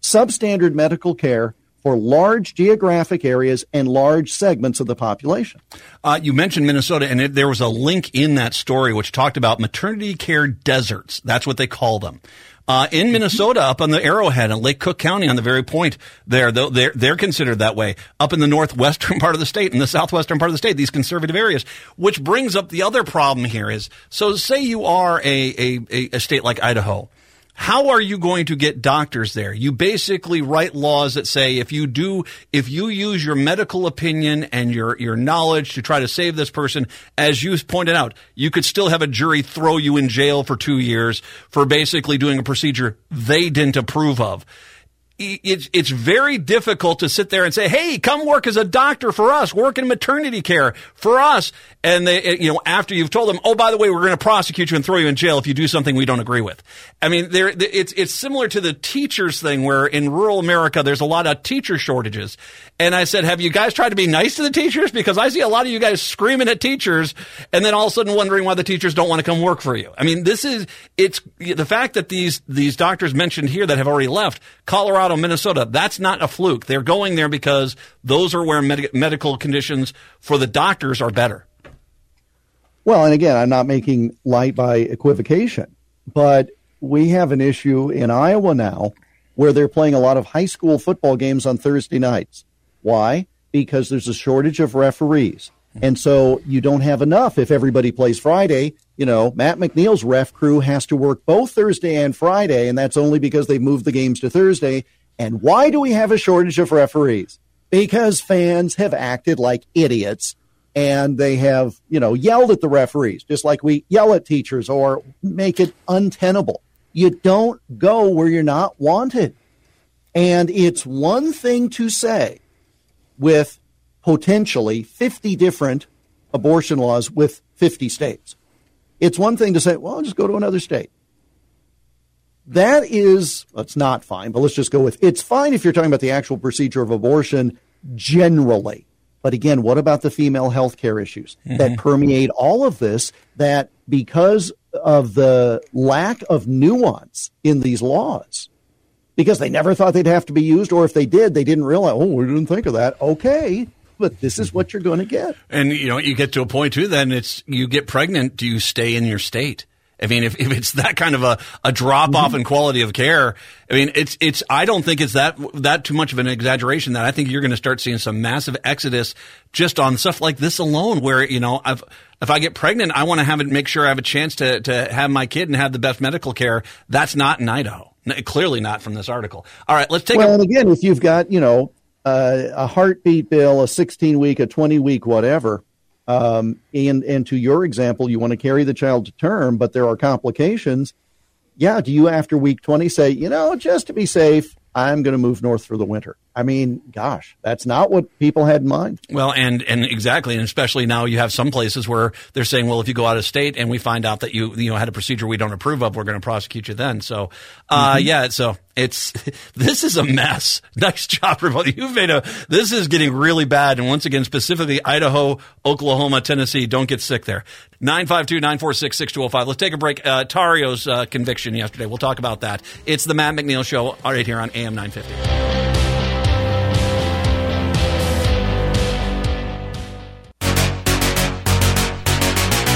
substandard medical care for large geographic areas and large segments of the population. Uh, you mentioned Minnesota, and it, there was a link in that story which talked about maternity care deserts. That's what they call them. Uh, in Minnesota, up on the Arrowhead and Lake Cook County, on the very point there, they're they're considered that way. Up in the northwestern [laughs] part of the state, in the southwestern part of the state, these conservative areas. Which brings up the other problem here is so say you are a a, a state like Idaho how are you going to get doctors there? You basically write laws that say if you do, if you use your medical opinion and your, your knowledge to try to save this person, as you pointed out, you could still have a jury throw you in jail for two years for basically doing a procedure they didn't approve of it's it's very difficult to sit there and say, "Hey, come work as a doctor for us, work in maternity care for us," and they, you know, after you've told them, "Oh, by the way, we're going to prosecute you and throw you in jail if you do something we don't agree with." I mean, there it's it's similar to the teachers thing, where in rural America there's a lot of teacher shortages, and I said, "Have you guys tried to be nice to the teachers?" Because I see a lot of you guys screaming at teachers, and then all of a sudden wondering why the teachers don't want to come work for you. I mean, this is it's the fact that these these doctors mentioned here that have already left Colorado. Minnesota. That's not a fluke. They're going there because those are where med- medical conditions for the doctors are better. Well, and again, I'm not making light by equivocation, but we have an issue in Iowa now where they're playing a lot of high school football games on Thursday nights. Why? Because there's a shortage of referees. And so you don't have enough if everybody plays Friday. You know, Matt McNeil's ref crew has to work both Thursday and Friday, and that's only because they've moved the games to Thursday. And why do we have a shortage of referees? Because fans have acted like idiots and they have, you know, yelled at the referees, just like we yell at teachers or make it untenable. You don't go where you're not wanted. And it's one thing to say with potentially 50 different abortion laws with 50 states. It's one thing to say, well, I'll just go to another state. That is, it's not fine, but let's just go with it's fine if you're talking about the actual procedure of abortion generally. But again, what about the female health care issues mm-hmm. that permeate all of this? That because of the lack of nuance in these laws, because they never thought they'd have to be used, or if they did, they didn't realize, oh, we didn't think of that. Okay. But this is what you're going to get. And, you know, you get to a point too, then it's, you get pregnant. Do you stay in your state? I mean, if, if it's that kind of a, a drop off in quality of care, I mean, it's, it's, I don't think it's that, that too much of an exaggeration that I think you're going to start seeing some massive exodus just on stuff like this alone, where, you know, I've, if I get pregnant, I want to have it, make sure I have a chance to, to have my kid and have the best medical care. That's not in Idaho. Clearly not from this article. All right, let's take well, a- and again, if you've got, you know, uh, a heartbeat bill, a 16 week, a 20 week, whatever, um, and and to your example, you want to carry the child to term, but there are complications. Yeah, do you after week twenty say, you know, just to be safe, I'm going to move north for the winter? I mean, gosh, that's not what people had in mind. Well, and and exactly, and especially now you have some places where they're saying, well, if you go out of state and we find out that you you know had a procedure we don't approve of, we're going to prosecute you then. So, uh, mm-hmm. yeah, so it's [laughs] this is a mess. [laughs] Nice job, everybody. You've made a this is getting really bad, and once again, specifically Idaho, Oklahoma, Tennessee, don't get sick there. 952-946-6205. Let's take a break. Uh, Tarrio's uh, conviction yesterday. We'll talk about that. It's the Matt McNeil Show right here on AM 950.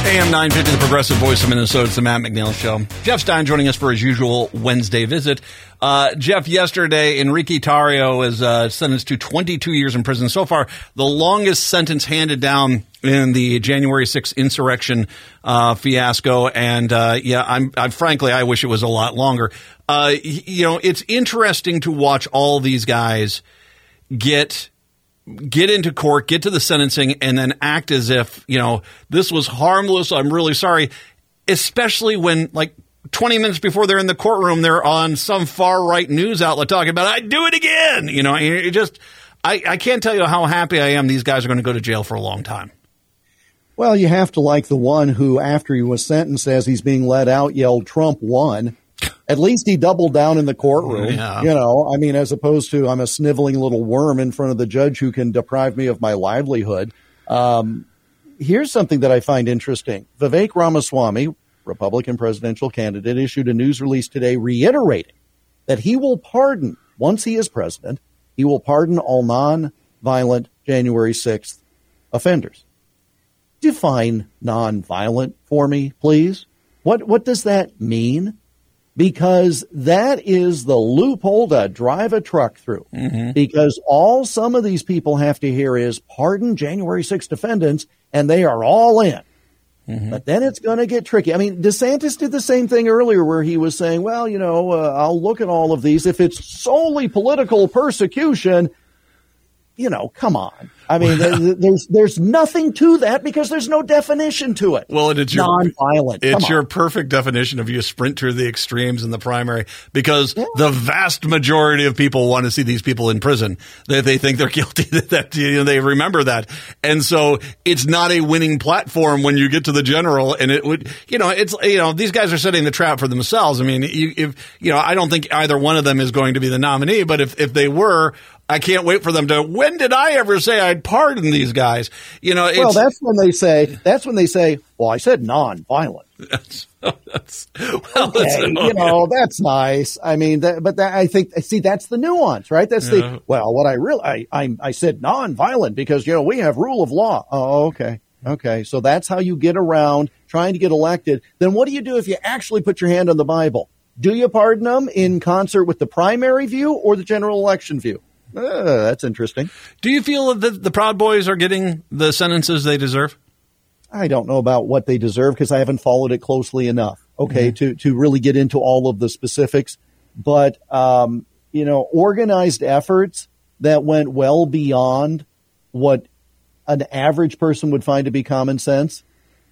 AM 950, the progressive voice of Minnesota. It's the Matt McNeil Show. Jeff Stein joining us for his usual Wednesday visit. Uh, Jeff, yesterday, Enrique Tarrio is uh, sentenced to 22 years in prison. So far, the longest sentence handed down in the January 6th insurrection uh, fiasco. And uh, yeah, I'm, I'm, frankly, I wish it was a lot longer. Uh, you know, it's interesting to watch all these guys get get into court, get to the sentencing, and then act as if, you know, this was harmless. I'm really sorry. Especially when, like, 20 minutes before they're in the courtroom, they're on some far right news outlet talking about, I'd do it again. You know, it just, I, I can't tell you how happy I am these guys are going to go to jail for a long time. Well, you have to like the one who, after he was sentenced, as he's being let out, yelled, Trump won. At least he doubled down in the courtroom. Yeah. You know, I mean, as opposed to I'm a sniveling little worm in front of the judge who can deprive me of my livelihood. Um, here's something that I find interesting. Vivek Ramaswamy, Republican presidential candidate, issued a news release today reiterating that he will pardon, once he is president, he will pardon all non-violent January 6th offenders. Define non-violent for me, please. What what does that mean? Because that is the loophole to drive a truck through. Mm-hmm. Because all some of these people have to hear is pardon January 6th defendants, and they are all in. Mm-hmm. But then it's going to get tricky. I mean, DeSantis did the same thing earlier where he was saying, well, you know, uh, I'll look at all of these. If it's solely political persecution, you know, come on. I mean, there's there's nothing to that because there's no definition to it. Well, it's your nonviolent. It's your perfect definition of you sprint through the extremes in the primary because yeah. the vast majority of people want to see these people in prison. That they, they think they're [laughs] guilty. That you know, they remember that, and so it's not a winning platform when you get to the general. And it would, you know, it's you know, these guys are setting the trap for themselves. I mean, you, if you know, I don't think either one of them is going to be the nominee, but if if they were, I can't wait for them to. When did I ever say I'd pardon these guys? You know, well, that's when they say. That's when they say. Well, I said non-violent. [laughs] That's, that's well, okay, that's, you know, that's nice. I mean, that, but that, I think see that's the nuance, right? That's yeah. the well, what I really I, I I said non-violent because you know we have rule of law. Oh, okay. Okay, so that's how you get around trying to get elected. Then what do you do if you actually put your hand on the Bible? Do you pardon them in concert with the primary view or the general election view? Uh, that's interesting. Do you feel that the Proud Boys are getting the sentences they deserve? I don't know about what they deserve because I haven't followed it closely enough. Okay, mm-hmm. to to really get into all of the specifics, but um, you know, organized efforts that went well beyond what an average person would find to be common sense.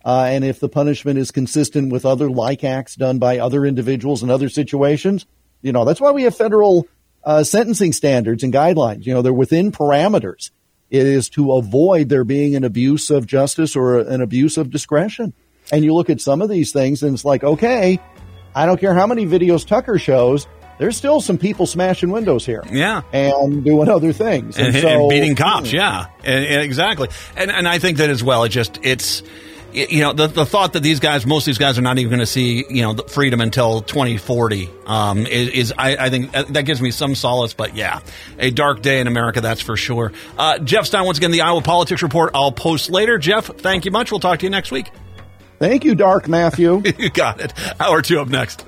Uh, and if the punishment is consistent with other like acts done by other individuals in other situations, you know, that's why we have federal uh, sentencing standards and guidelines. You know, they're within parameters. It is to avoid there being an abuse of justice or an abuse of discretion. And you look at some of these things and it's like, okay, I don't care how many videos Tucker shows, there's still some people smashing windows here. Yeah. And doing other things. And, and, so, and beating cops, hmm. yeah. And, exactly. And, and I think that as well, it just, it's, you know, the, the thought that these guys, most of these guys are not even going to see, you know, freedom until 2040, um, is, is I, I, think uh, that gives me some solace. But yeah, a dark day in America, that's for sure. Uh, Jeff Stein, once again, the Iowa Politics Report. I'll post later. Jeff, thank you much. We'll talk to you next week. Thank you, Dark Matthew. [laughs] you got it. Hour two up next.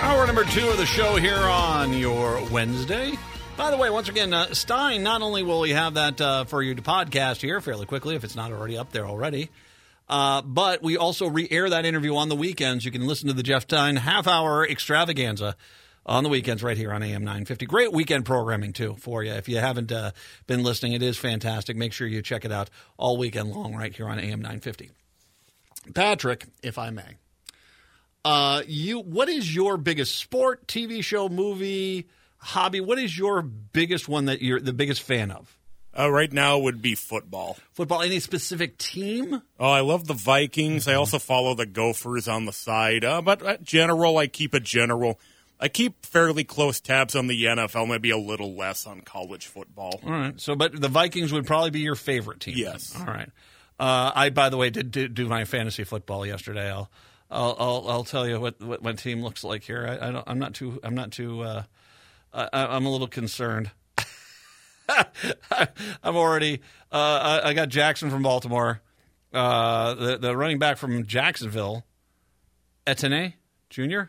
Hour number two of the show here on your Wednesday. By the way, once again, uh, Stein, not only will we have that uh, for you to podcast here fairly quickly, if it's not already up there already, uh, but we also re air that interview on the weekends. You can listen to the Jeff Stein half hour extravaganza on the weekends right here on AM 950. Great weekend programming, too, for you. If you haven't uh, been listening, it is fantastic. Make sure you check it out all weekend long right here on AM 950. Patrick, if I may. Uh, you, what is your biggest sport, TV show, movie, hobby, what is your biggest one that you're the biggest fan of? Uh, right now would be football. Football. Any specific team? Oh, I love the Vikings. Mm-hmm. I also follow the Gophers on the side. Uh, but uh, general, I keep a general. I keep fairly close tabs on the NFL, maybe a little less on college football. All right. So, but the Vikings would probably be your favorite team. Yes. All right. Uh, I, by the way, did, did, do my fantasy football yesterday. I'll, I'll, I'll, I'll tell you what, what my team looks like here. I, I don't, I'm not too, I'm not too. Uh, I, am a little concerned. [laughs] I'm already. Uh, I, I, got Jackson from Baltimore, uh, the the running back from Jacksonville, Etienne Jr.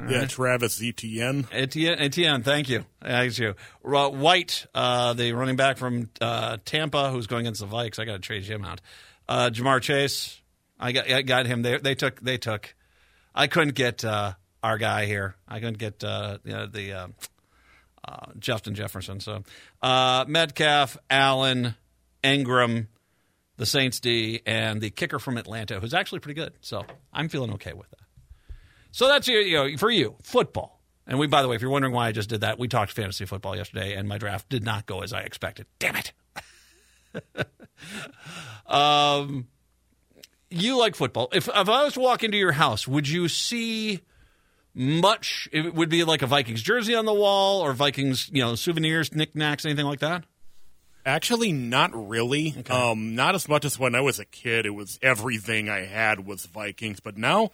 All yeah, right. Travis Etienne. Etienne, Etienne, thank you. Thank you. Uh, White, uh, the running back from uh, Tampa, who's going against the Vikes. I got to trade him out. Uh, Ja'Marr Chase, I got I got him. They they took they took. I couldn't get uh, our guy here. I couldn't get uh, you know, the uh, Justin Jefferson. So uh, Metcalf, Allen, Engram, the Saints D, and the kicker from Atlanta, who's actually pretty good. So I'm feeling okay with that. So that's you know for you football. And we, by the way, if you're wondering why I just did that, we talked fantasy football yesterday, and my draft did not go as I expected. Damn it. [laughs] um, you like football. If if I was to walk into your house, would you see much? It would be like a Vikings jersey on the wall or Vikings, you know, souvenirs, knickknacks, anything like that? Actually, not really. Okay. Um, not as much as when I was a kid. It was everything I had was Vikings. But now,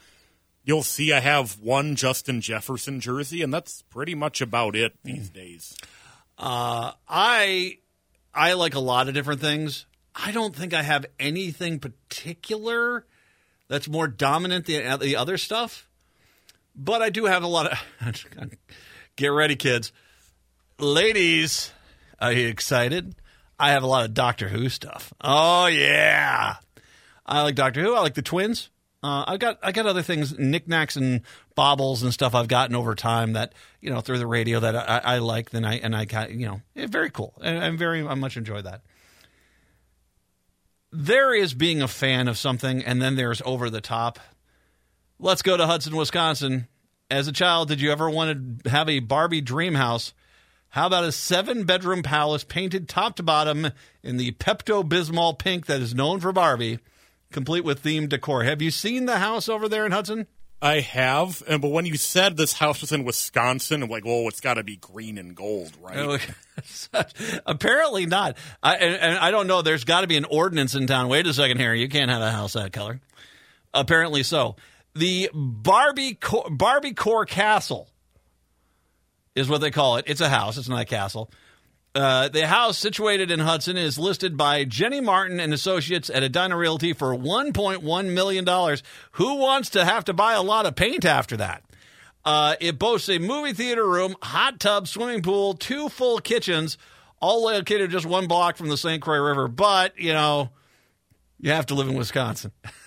You'll see I have one Justin Jefferson jersey, and that's pretty much about it these days. I I like a lot of different things. I don't think I have anything particular that's more dominant than the other stuff. But I do have a lot of. [laughs] Get ready, kids. Ladies, are you excited? I have a lot of Doctor Who stuff. Oh yeah, I like Doctor Who. I like the twins. Uh, I got I got other things, knickknacks and baubles and stuff I've gotten over time that you know through the radio that I, I like. Then I and I got you know eh, very cool. And I'm very I much enjoy that. There is being a fan of something, and then there's over the top. Let's go to Hudson, Wisconsin. As a child, did you ever want to have a Barbie dream house? How about a seven bedroom palace painted top to bottom in the Pepto Bismol pink that is known for Barbie, complete with themed decor? Have you seen the house over there in Hudson? I have, and but when you said this house was in Wisconsin, I'm like, oh, it's got to be green and gold, right? Oh, [laughs] Apparently not. I, and, and I don't know. There's got to be an ordinance in town. Wait a second here. You can't have a house that color. Apparently so. The Barbie Barbie Core Castle is what they call it. It's a house. It's not a castle. Uh, the house situated in Hudson is listed by Jenny Martin and Associates at Edina Realty for $1.1 million. Who wants to have to buy a lot of paint after that? Uh, it boasts a movie theater room, hot tub, swimming pool, two full kitchens, all located just one block from the St. Croix River. But, you know, you have to live in Wisconsin. [laughs]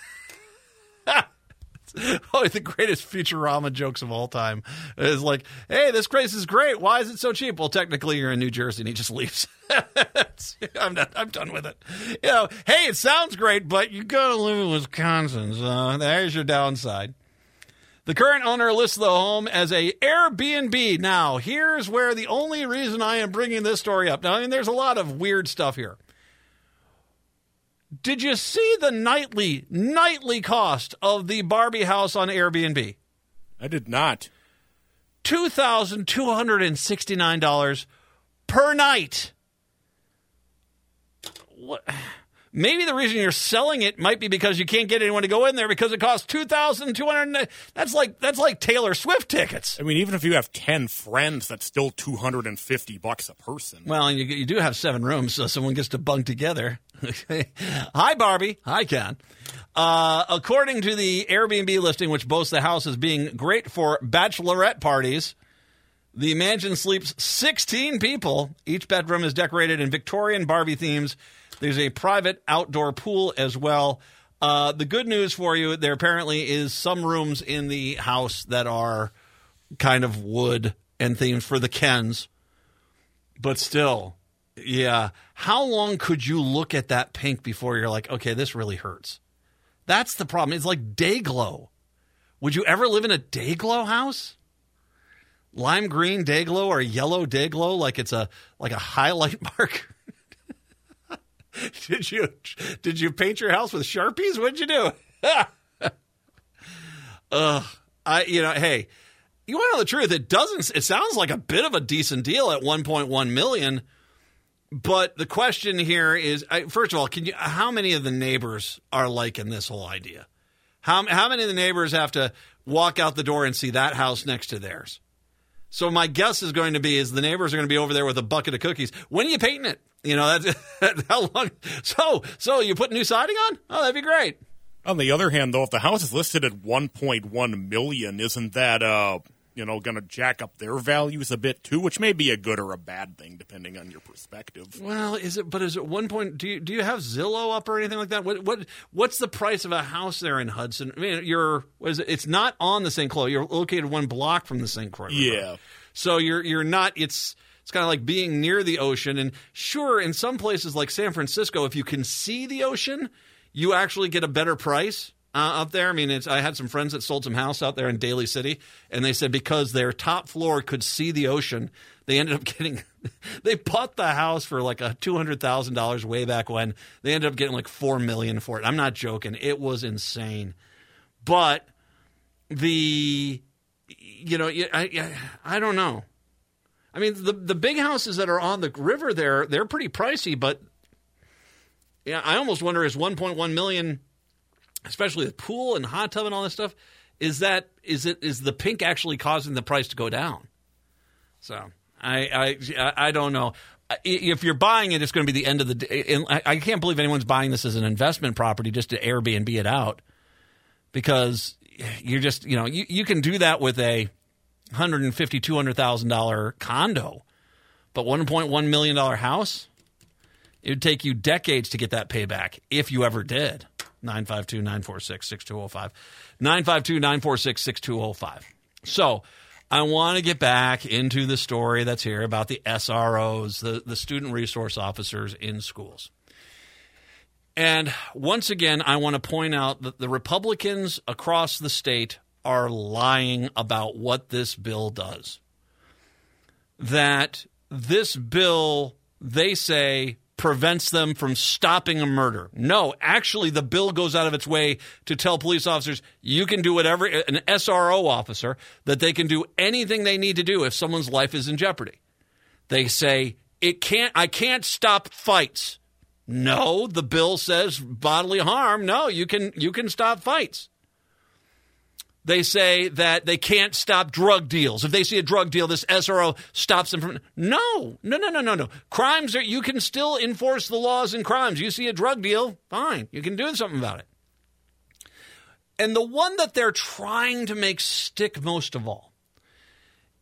[laughs] Probably the greatest Futurama jokes of all time is like, hey, this place is great. Why is it so cheap? Well, technically, you're in New Jersey, and he just leaves. [laughs] I'm not. I'm done with it. You know, hey, it sounds great, but you gotta live in Wisconsin. So there's your downside. The current owner lists the home as a Airbnb. Now, here's where the only reason I am bringing this story up. Now, I mean, there's a lot of weird stuff here. Did you see the nightly nightly cost of the Barbie house on Airbnb? I did not. Two thousand two hundred and sixty nine dollars per night. What? Maybe the reason you're selling it might be because you can't get anyone to go in there because it costs two thousand two hundred. That's like that's like Taylor Swift tickets. I mean, even if you have ten friends, that's still two hundred and fifty bucks a person. Well, and you, you do have seven rooms, so someone gets to bunk together. Hi, Barbie. Hi, Ken. Uh, according to the Airbnb listing, which boasts the house as being great for bachelorette parties, the mansion sleeps 16 people. Each bedroom is decorated in Victorian Barbie themes. There's a private outdoor pool as well. Uh, the good news for you, there apparently is some rooms in the house that are kind of wood and themed for the Kens. But still, yeah. How long could you look at that pink before you're like, okay, this really hurts? That's the problem. It's like day glow. Would you ever live in a day glow house? Lime green day glow or yellow day glow like it's a like a highlight [laughs] mark? [laughs] did you did you paint your house with Sharpies? What'd you do? [laughs] Ugh. I you know, hey, you want to know the truth? It doesn't. It sounds like a bit of a decent deal at 1.1 million. But the question here is, I, first of all, can you? How many of the neighbors are liking this whole idea? How how many of the neighbors have to walk out the door and see that house next to theirs? So my guess is going to be is the neighbors are going to be over there with a bucket of cookies. When are you painting it? You know [laughs] that's how long. So so you put new siding on? Oh, that'd be great. On the other hand, though, if the house is listed at one point one million, isn't that uh you know going to jack up their values a bit too? Which may be a good or a bad thing depending on your perspective. Well, is it? But is it one point? Do you do you have Zillow up or anything like that? What what what's the price of a house there in Hudson? I mean, you're what is it? It's not on the St. Croix. You're located one block from the St. Croix. River. Yeah. So you're you're not. It's it's kind of like being near the ocean. And sure, in some places like San Francisco, if you can see the ocean, you actually get a better price. Uh, up there, I mean, I had some friends that sold some house out there in Daly City, and they said because their top floor could see the ocean, they ended up [laughs] getting, they bought the house for like a two hundred thousand dollars way back when. They ended up getting like four million for it. I'm not joking; it was insane. But the, you know, I, I, I don't know. I mean, the the big houses that are on the river there, they're pretty pricey, but yeah, I almost wonder is 1.1 million, especially the pool and hot tub and all this stuff, is that is it is the pink actually causing the price to go down? So I I I don't know. If you're buying it, it's going to be the end of the day. And I can't believe anyone's buying this as an investment property just to Airbnb it out because you're just you know you, you can do that with a 150 200 thousand dollar condo, but 1.1 million dollar house. It would take you decades to get that payback if you ever did. 952 946 6205. 952 946 6205. So I want to get back into the story that's here about the SROs, the, the student resource officers in schools. And once again, I want to point out that the Republicans across the state are lying about what this bill does. That this bill, they say, prevents them from stopping a murder. No, actually, the bill goes out of its way to tell police officers you can do whatever, an SRO officer, that they can do anything they need to do if someone's life is in jeopardy. They say, it can't, I can't stop fights. No, the bill says bodily harm. No, you can you can stop fights. They say that they can't stop drug deals. If they see a drug deal, this SRO stops them from. No, no, no, no, no, no. Crimes are you can still enforce the laws and crimes. You see a drug deal, fine, you can do something about it. And the one that they're trying to make stick most of all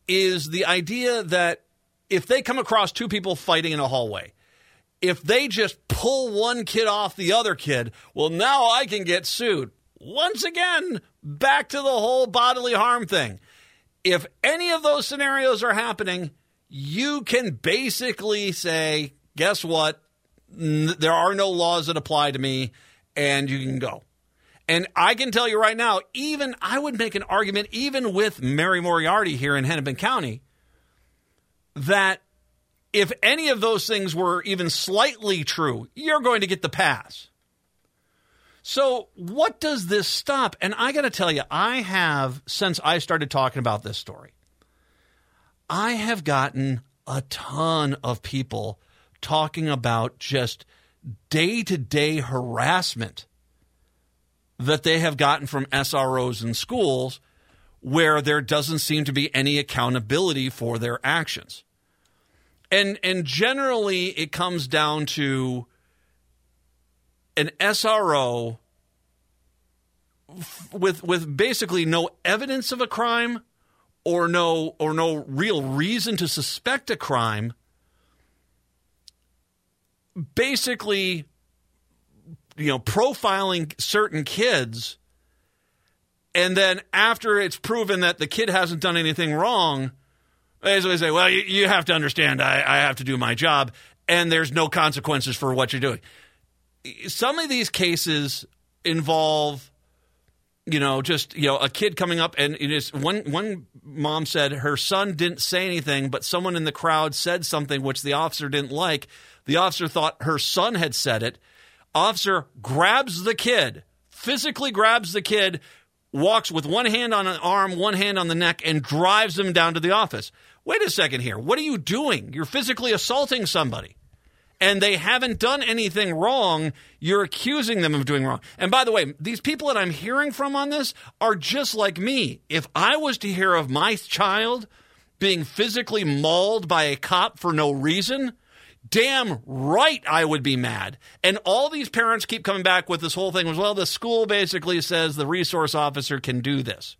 is the idea that if they come across two people fighting in a hallway, if they just pull one kid off the other kid, well, now I can get sued. Once again, back to the whole bodily harm thing. If any of those scenarios are happening, you can basically say, guess what? There are no laws that apply to me, and you can go. And I can tell you right now, even I would make an argument, even with Mary Moriarty here in Hennepin County, that if any of those things were even slightly true, you're going to get the pass. So, what does this stop? And I got to tell you, I have, since I started talking about this story, I have gotten a ton of people talking about just day to day harassment that they have gotten from SROs in schools where there doesn't seem to be any accountability for their actions and and generally it comes down to an SRO with with basically no evidence of a crime or no or no real reason to suspect a crime basically you know profiling certain kids and then after it's proven that the kid hasn't done anything wrong they always say, well, you, you have to understand, I, I have to do my job, and there's no consequences for what you're doing. Some of these cases involve, you know, just, you know, a kid coming up and it is one, one mom said her son didn't say anything, but someone in the crowd said something which the officer didn't like. The officer thought her son had said it. Officer grabs the kid, physically grabs the kid, walks with one hand on an arm, one hand on the neck, and drives him down to the office. Wait a second here. What are you doing? You're physically assaulting somebody. And they haven't done anything wrong. You're accusing them of doing wrong. And by the way, these people that I'm hearing from on this are just like me. If I was to hear of my child being physically mauled by a cop for no reason, damn right I would be mad. And all these parents keep coming back with this whole thing was, well, the school basically says the resource officer can do this.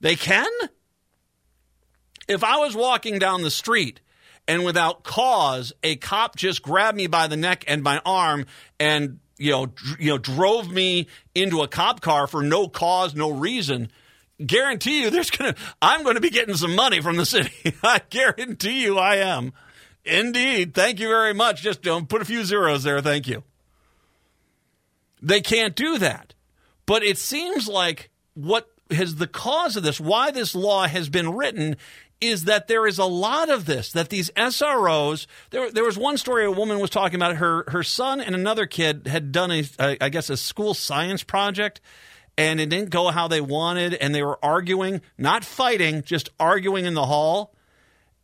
They can? If I was walking down the street and without cause, a cop just grabbed me by the neck and my arm and you know, dr- you know, drove me into a cop car for no cause, no reason. Guarantee you, there's gonna, I'm going to be getting some money from the city. [laughs] I guarantee you, I am. Indeed. Thank you very much. Just don't put a few zeros there. Thank you. They can't do that. But it seems like what has the cause of this, why this law has been written, is that there is a lot of this, that these SROs, there, there was one story a woman was talking about her, her son and another kid had done a, a, I guess, a school science project and it didn't go how they wanted and they were arguing, not fighting, just arguing in the hall.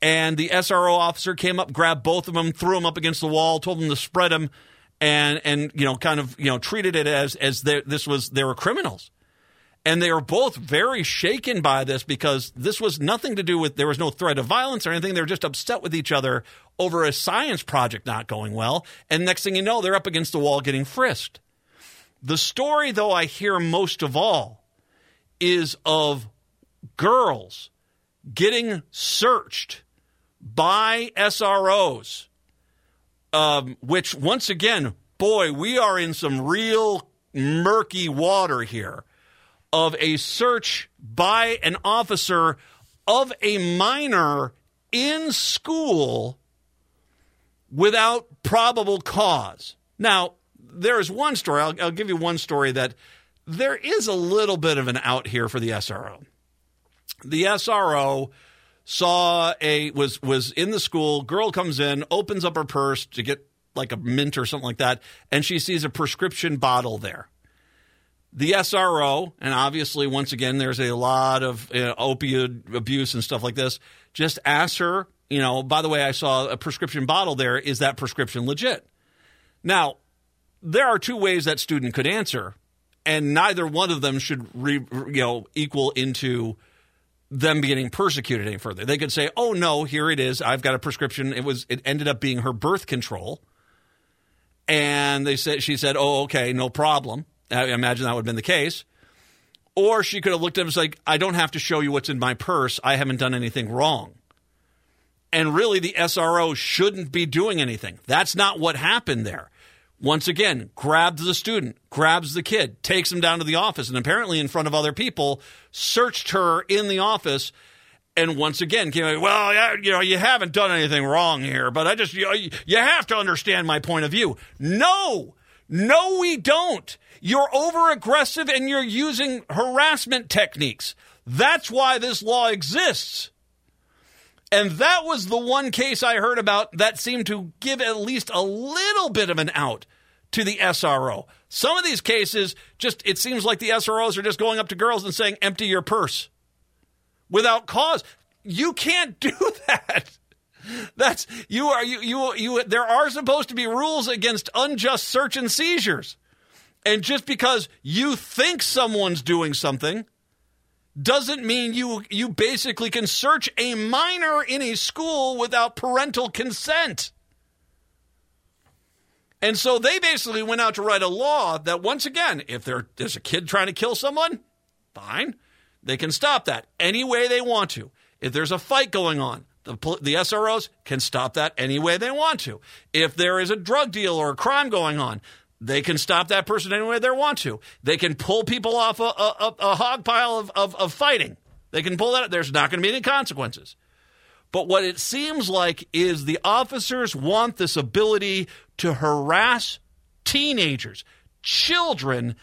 And the SRO officer came up, grabbed both of them, threw them up against the wall, told them to spread them, and and you know, kind of you know, treated it as as this was they were criminals. And they are both very shaken by this because this was nothing to do with, there was no threat of violence or anything. They're just upset with each other over a science project not going well. And next thing you know, they're up against the wall getting frisked. The story, though, I hear most of all is of girls getting searched by SROs, um, which, once again, boy, we are in some real murky water here of a search by an officer of a minor in school without probable cause. Now, there is one story, I'll, I'll give you one story that there is a little bit of an out here for the SRO. The SRO saw a was was in the school girl comes in opens up her purse to get like a mint or something like that and she sees a prescription bottle there the SRO, and obviously, once again, there's a lot of uh, opioid abuse and stuff like this. Just ask her, you know, by the way, I saw a prescription bottle there. Is that prescription legit? Now, there are two ways that student could answer, and neither one of them should, re, you know, equal into them getting persecuted any further. They could say, "Oh no, here it is. I've got a prescription. It was. It ended up being her birth control." And they said, she said, "Oh, okay, no problem." I imagine that would have been the case. Or she could have looked at him and like, I don't have to show you what's in my purse. I haven't done anything wrong. And really, the SRO shouldn't be doing anything. That's not what happened there. Once again, grabs the student, grabs the kid, takes him down to the office, and apparently, in front of other people, searched her in the office. And once again, came like, well, you know, you haven't done anything wrong here, but I just, you, you have to understand my point of view. No, no, we don't. You're over aggressive and you're using harassment techniques. That's why this law exists. And that was the one case I heard about that seemed to give at least a little bit of an out to the SRO. Some of these cases, just it seems like the SROs are just going up to girls and saying, empty your purse without cause. You can't [laughs] do that. That's you are you you you there are supposed to be rules against unjust search and seizures. And just because you think someone's doing something doesn't mean you you basically can search a minor in a school without parental consent. And so they basically went out to write a law that once again, if there, there's a kid trying to kill someone, fine. They can stop that any way they want to. If there's a fight going on, the, the SROs can stop that any way they want to. If there is a drug deal or a crime going on, they can stop that person any way they want to. They can pull people off a, a, a hog pile of, of, of fighting. They can pull that. There's not going to be any consequences. But what it seems like is the officers want this ability to harass teenagers, children,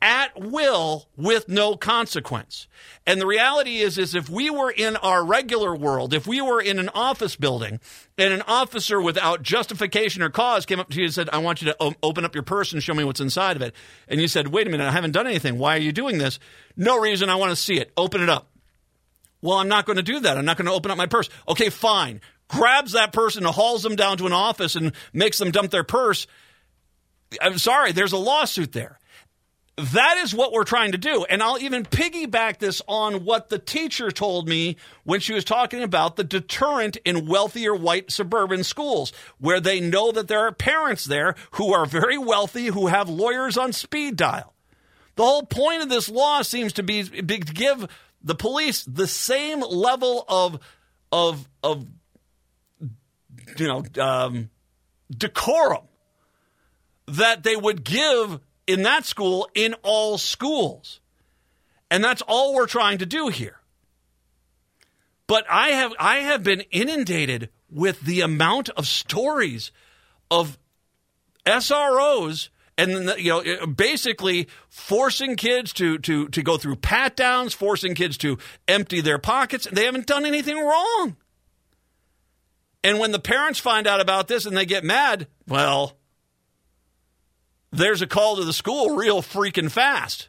at will with no consequence. And the reality is is if we were in our regular world, if we were in an office building and an officer without justification or cause came up to you and said, "I want you to open up your purse and show me what's inside of it." And you said, "Wait a minute, I haven't done anything. Why are you doing this?" No reason, I want to see it. Open it up. Well, I'm not going to do that. I'm not going to open up my purse. Okay, fine. Grabs that person and hauls them down to an office and makes them dump their purse. I'm sorry, there's a lawsuit there. That is what we're trying to do. And I'll even piggyback this on what the teacher told me when she was talking about the deterrent in wealthier white suburban schools, where they know that there are parents there who are very wealthy, who have lawyers on speed dial. The whole point of this law seems to be to give the police the same level of of of you know um, decorum that they would give in that school in all schools. And that's all we're trying to do here. But I have I have been inundated with the amount of stories of SROs and you know basically forcing kids to to to go through pat downs, forcing kids to empty their pockets, and they haven't done anything wrong. And when the parents find out about this and they get mad, well, there's a call to the school real freaking fast.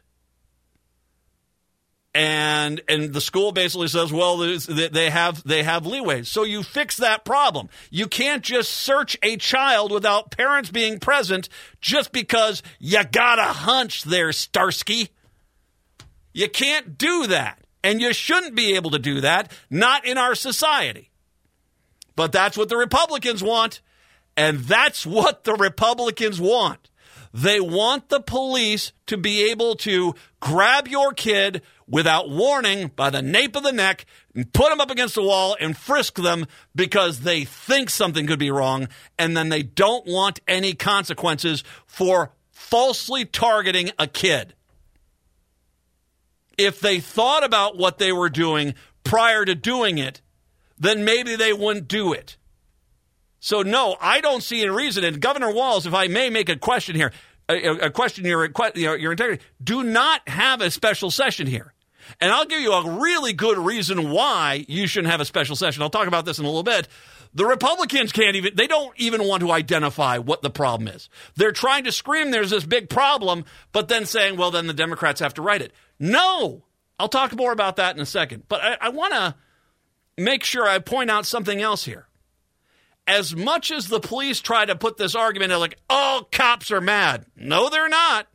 And and the school basically says, well, they have they have leeway. So you fix that problem. You can't just search a child without parents being present just because you got a hunch there, Starsky. You can't do that. And you shouldn't be able to do that, not in our society. But that's what the Republicans want. And that's what the Republicans want. They want the police to be able to grab your kid without warning by the nape of the neck and put them up against the wall and frisk them because they think something could be wrong and then they don't want any consequences for falsely targeting a kid. If they thought about what they were doing prior to doing it, then maybe they wouldn't do it. So no, I don't see any reason. And Governor Walz, if I may make a question here, a, a question your your, your integrity, do not have a special session here. And I'll give you a really good reason why you shouldn't have a special session. I'll talk about this in a little bit. The Republicans can't even, they don't even want to identify what the problem is. They're trying to scream there's this big problem, but then saying, well, then the Democrats have to write it. No! I'll talk more about that in a second. But I, I want to make sure I point out something else here as much as the police try to put this argument, they're like, all cops are mad. No, they're not.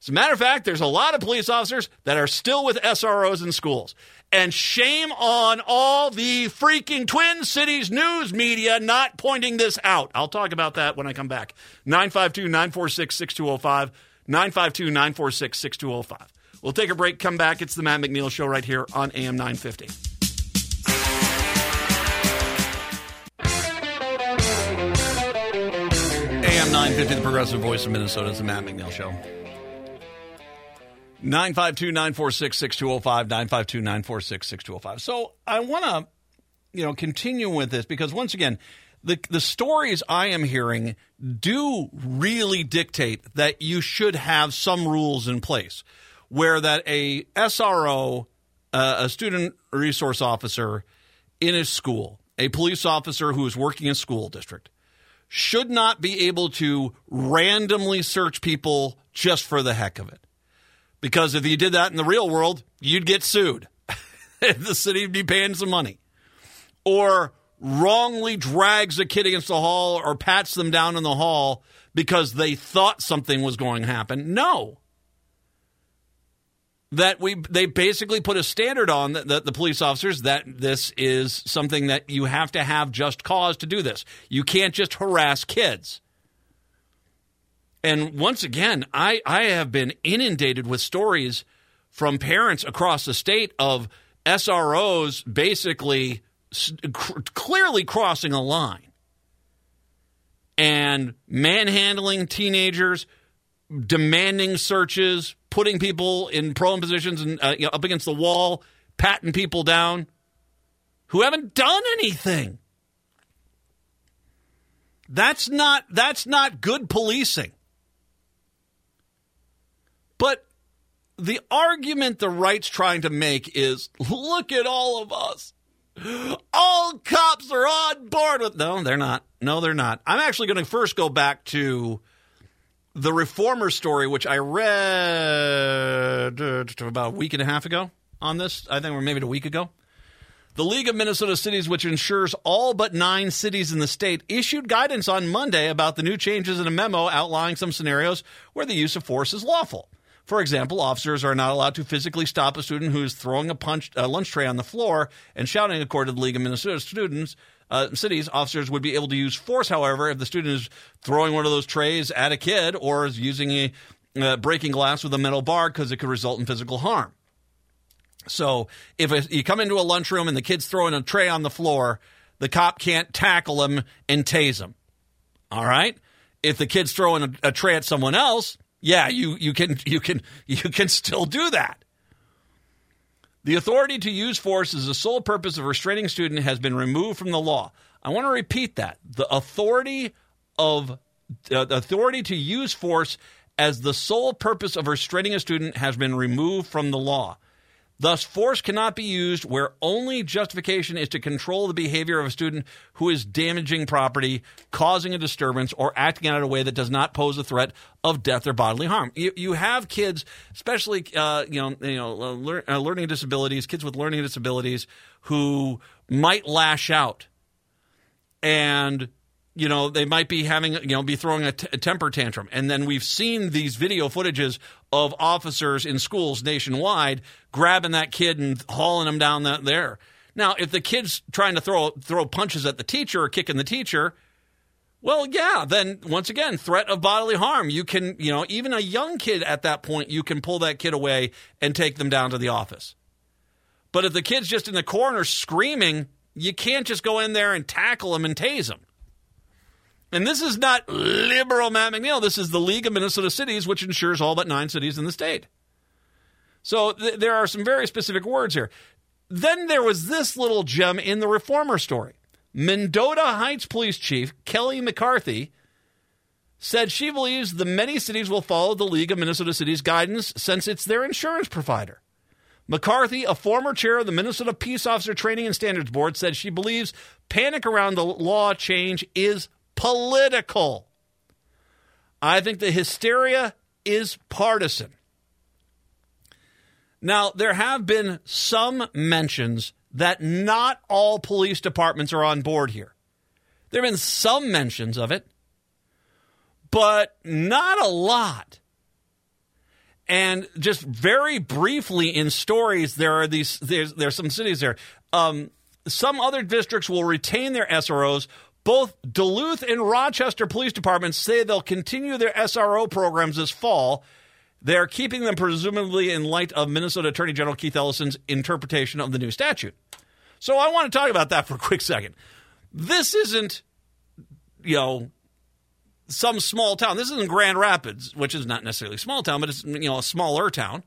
As a matter of fact, there's a lot of police officers that are still with SROs in schools. And shame on all the freaking Twin Cities news media not pointing this out. I'll talk about that when I come back. 952 946 6205. 952 946 6205. We'll take a break, come back. It's the Matt McNeil Show right here on AM 950. 950, the progressive voice of Minnesota. It's the Matt McNeil Show. 952 946 6205. 952 946 6205. So I want to, you know, continue with this because once again, the, the stories I am hearing do really dictate that you should have some rules in place where that a SRO, uh, a student resource officer in a school, a police officer who is working in a school district, should not be able to randomly search people just for the heck of it. Because if you did that in the real world, you'd get sued. [laughs] the city would be paying some money. Or wrongly drags a kid against the hall or pats them down in the hall because they thought something was going to happen. No. That we they basically put a standard on the, the, the, police officers that this is something that you have to have just cause to do this. You can't just harass kids. And once again, I, I have been inundated with stories from parents across the state of SROs basically clearly crossing a line and manhandling teenagers, demanding searches, putting people in prone positions and uh, you know, up against the wall, patting people down who haven't done anything. That's not that's not good policing. But the argument the right's trying to make is look at all of us. All cops are on board with. No, they're not. No, they're not. I'm actually going to first go back to the reformer story, which I read uh, about a week and a half ago on this. I think, or maybe a week ago. The League of Minnesota Cities, which insures all but nine cities in the state, issued guidance on Monday about the new changes in a memo outlining some scenarios where the use of force is lawful. For example, officers are not allowed to physically stop a student who is throwing a, punch, a lunch tray on the floor and shouting, according to the League of Minnesota Students. Uh, cities, officers would be able to use force, however, if the student is throwing one of those trays at a kid or is using a uh, breaking glass with a metal bar because it could result in physical harm. So if a, you come into a lunchroom and the kid's throwing a tray on the floor, the cop can't tackle him and tase him. All right? If the kid's throwing a, a tray at someone else, yeah, you, you can you can [laughs] you can still do that. The authority to use force as the sole purpose of restraining a student has been removed from the law. I want to repeat that. The authority of uh, the authority to use force as the sole purpose of restraining a student has been removed from the law. Thus, force cannot be used where only justification is to control the behavior of a student who is damaging property, causing a disturbance, or acting out in a way that does not pose a threat of death or bodily harm. You, you have kids, especially uh, you know, you know, uh, lear, uh, learning disabilities, kids with learning disabilities, who might lash out, and you know, they might be having, you know, be throwing a, t- a temper tantrum. And then we've seen these video footages of officers in schools nationwide grabbing that kid and hauling him down that there. Now, if the kid's trying to throw throw punches at the teacher or kicking the teacher, well, yeah, then once again, threat of bodily harm. You can, you know, even a young kid at that point, you can pull that kid away and take them down to the office. But if the kid's just in the corner screaming, you can't just go in there and tackle him and tase him. And this is not liberal Matt McNeil. This is the League of Minnesota Cities, which insures all but nine cities in the state. So th- there are some very specific words here. Then there was this little gem in the reformer story. Mendota Heights Police Chief Kelly McCarthy said she believes the many cities will follow the League of Minnesota Cities guidance since it's their insurance provider. McCarthy, a former chair of the Minnesota Peace Officer Training and Standards Board, said she believes panic around the law change is political. I think the hysteria is partisan. Now, there have been some mentions that not all police departments are on board here. There have been some mentions of it, but not a lot. And just very briefly in stories, there are these. There's there's some cities there. Um, some other districts will retain their SROs. Both Duluth and Rochester police departments say they'll continue their SRO programs this fall. They're keeping them presumably in light of Minnesota Attorney General Keith Ellison's interpretation of the new statute. So I want to talk about that for a quick second. This isn't, you know, some small town. This isn't Grand Rapids, which is not necessarily a small town, but it's you know a smaller town.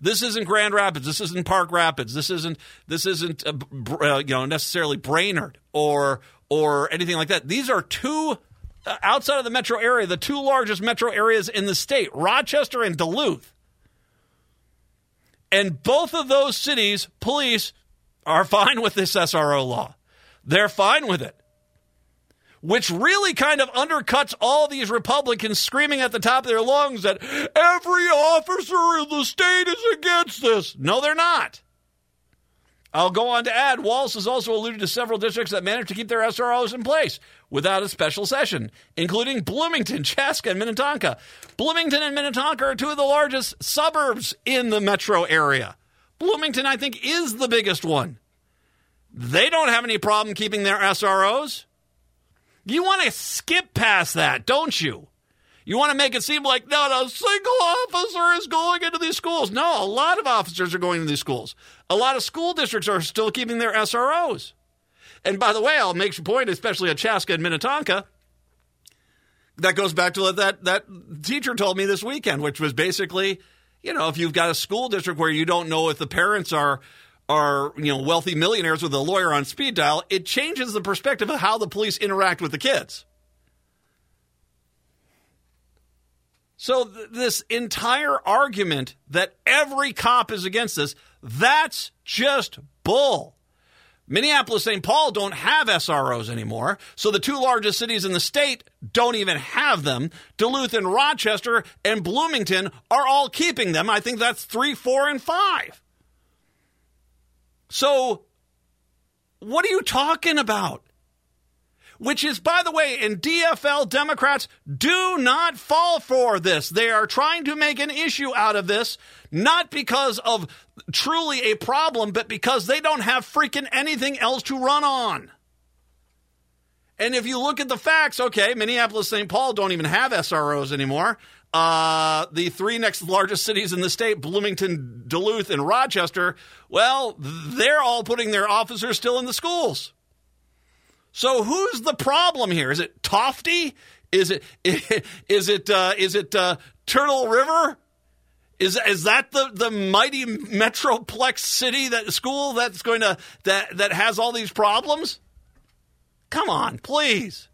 This isn't Grand Rapids. This isn't Park Rapids. This isn't this isn't uh, uh, you know necessarily Brainerd or or anything like that. These are two uh, outside of the metro area, the two largest metro areas in the state, Rochester and Duluth. And both of those cities, police are [laughs] fine with this SRO law. They're fine with it. Which really kind of undercuts all these Republicans screaming at the top of their lungs that every officer in the state is against this. No, they're not. I'll go on to add Walz has also alluded to several districts that managed to keep their SROs in place without a special session, including Bloomington, Chaska, and Minnetonka. Bloomington and Minnetonka are two of the largest suburbs in the metro area. Bloomington, I think, is the biggest one. They don't have any problem keeping their SROs. You want to skip past that, don't you? You want to make it seem like not a single officer is going into these schools. No, a lot of officers are going to these schools. A lot of school districts are still keeping their SROs. And by the way, I'll make your point, especially at Chaska and Minnetonka. That goes back to what that, that teacher told me this weekend, which was basically, you know, if you've got a school district where you don't know if the parents are are you know wealthy millionaires with a lawyer on speed dial, it changes the perspective of how the police interact with the kids. So th- this entire argument that every cop is against this, that's just bull. Minneapolis, St. Paul don't have SROs anymore. So the two largest cities in the state don't even have them. Duluth and Rochester and Bloomington are all keeping them. I think that's three, four, and five. So what are you talking about? Which is, by the way, in DFL, Democrats do not fall for this. They are trying to make an issue out of this, not because of truly a problem, but because they don't have freaking anything else to run on. And if you look at the facts, okay, Minneapolis, St. Paul don't even have SROs anymore. Uh, the three next largest cities in the state, Bloomington, Duluth, and Rochester, well, they're all putting their officers still in the schools. So who's the problem here? Is it Tofte? Is it [laughs] is it uh, is it uh, Turtle River? Is is that the, the mighty metroplex city that school that's going to that that has all these problems? Come on, please.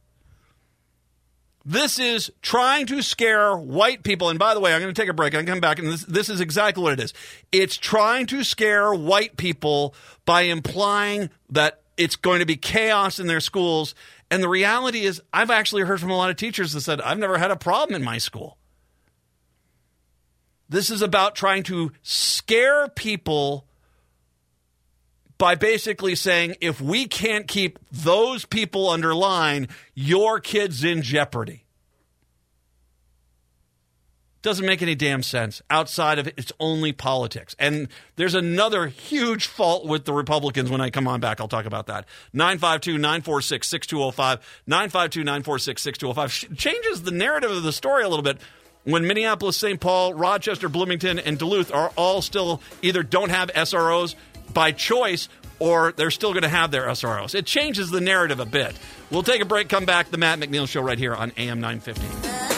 This is trying to scare white people. And by the way, I'm going to take a break. I'm going to come back, and this, this is exactly what it is. It's trying to scare white people by implying that it's going to be chaos in their schools. And the reality is, I've actually heard from a lot of teachers that said, I've never had a problem in my school. This is about trying to scare people by basically saying if we can't keep those people under line, your kid's in jeopardy. Doesn't make any damn sense outside of it. It's only politics. And there's another huge fault with the Republicans when I come on back. I'll talk about that. 952 946 6205. 952 946 6205 changes the narrative of the story a little bit when Minneapolis, St. Paul, Rochester, Bloomington, and Duluth are all still either don't have SROs by choice or they're still going to have their SROs. It changes the narrative a bit. We'll take a break, come back. The Matt McNeil Show right here on AM 950.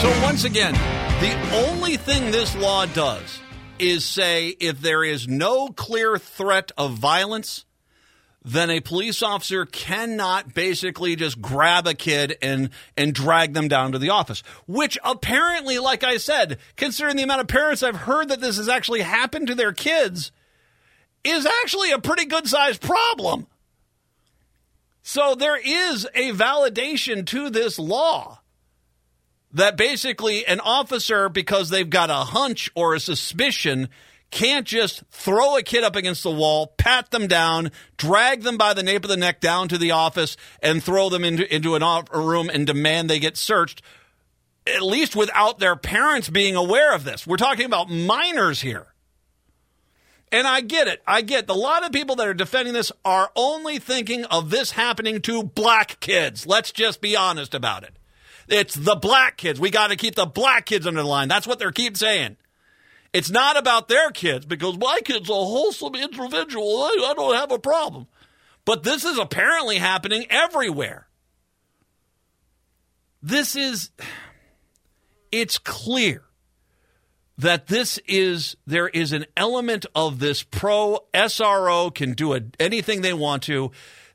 So, once again, the only thing this law does is say if there is no clear threat of violence, then a police officer cannot basically just grab a kid and and drag them down to the office. Which apparently, like I said, considering the amount of parents I've heard that this has actually happened to their kids, is actually a pretty good sized problem. So there is a validation to this law that basically an officer, because they've got a hunch or a suspicion, can't just throw a kid up against the wall, pat them down, drag them by the nape of the neck down to the office, and throw them into, into an a room and demand they get searched, at least without their parents being aware of this. We're talking about minors here. And I get it. I get a lot of people that are defending this are only thinking of this happening to black kids. Let's just be honest about it. It's the black kids. We got to keep the black kids under the line. That's what they keep saying. It's not about their kids because my kid's a wholesome individual. I, I don't have a problem. But this is apparently happening everywhere. This is, it's clear that this is, there is an element of this pro SRO can do anything they want to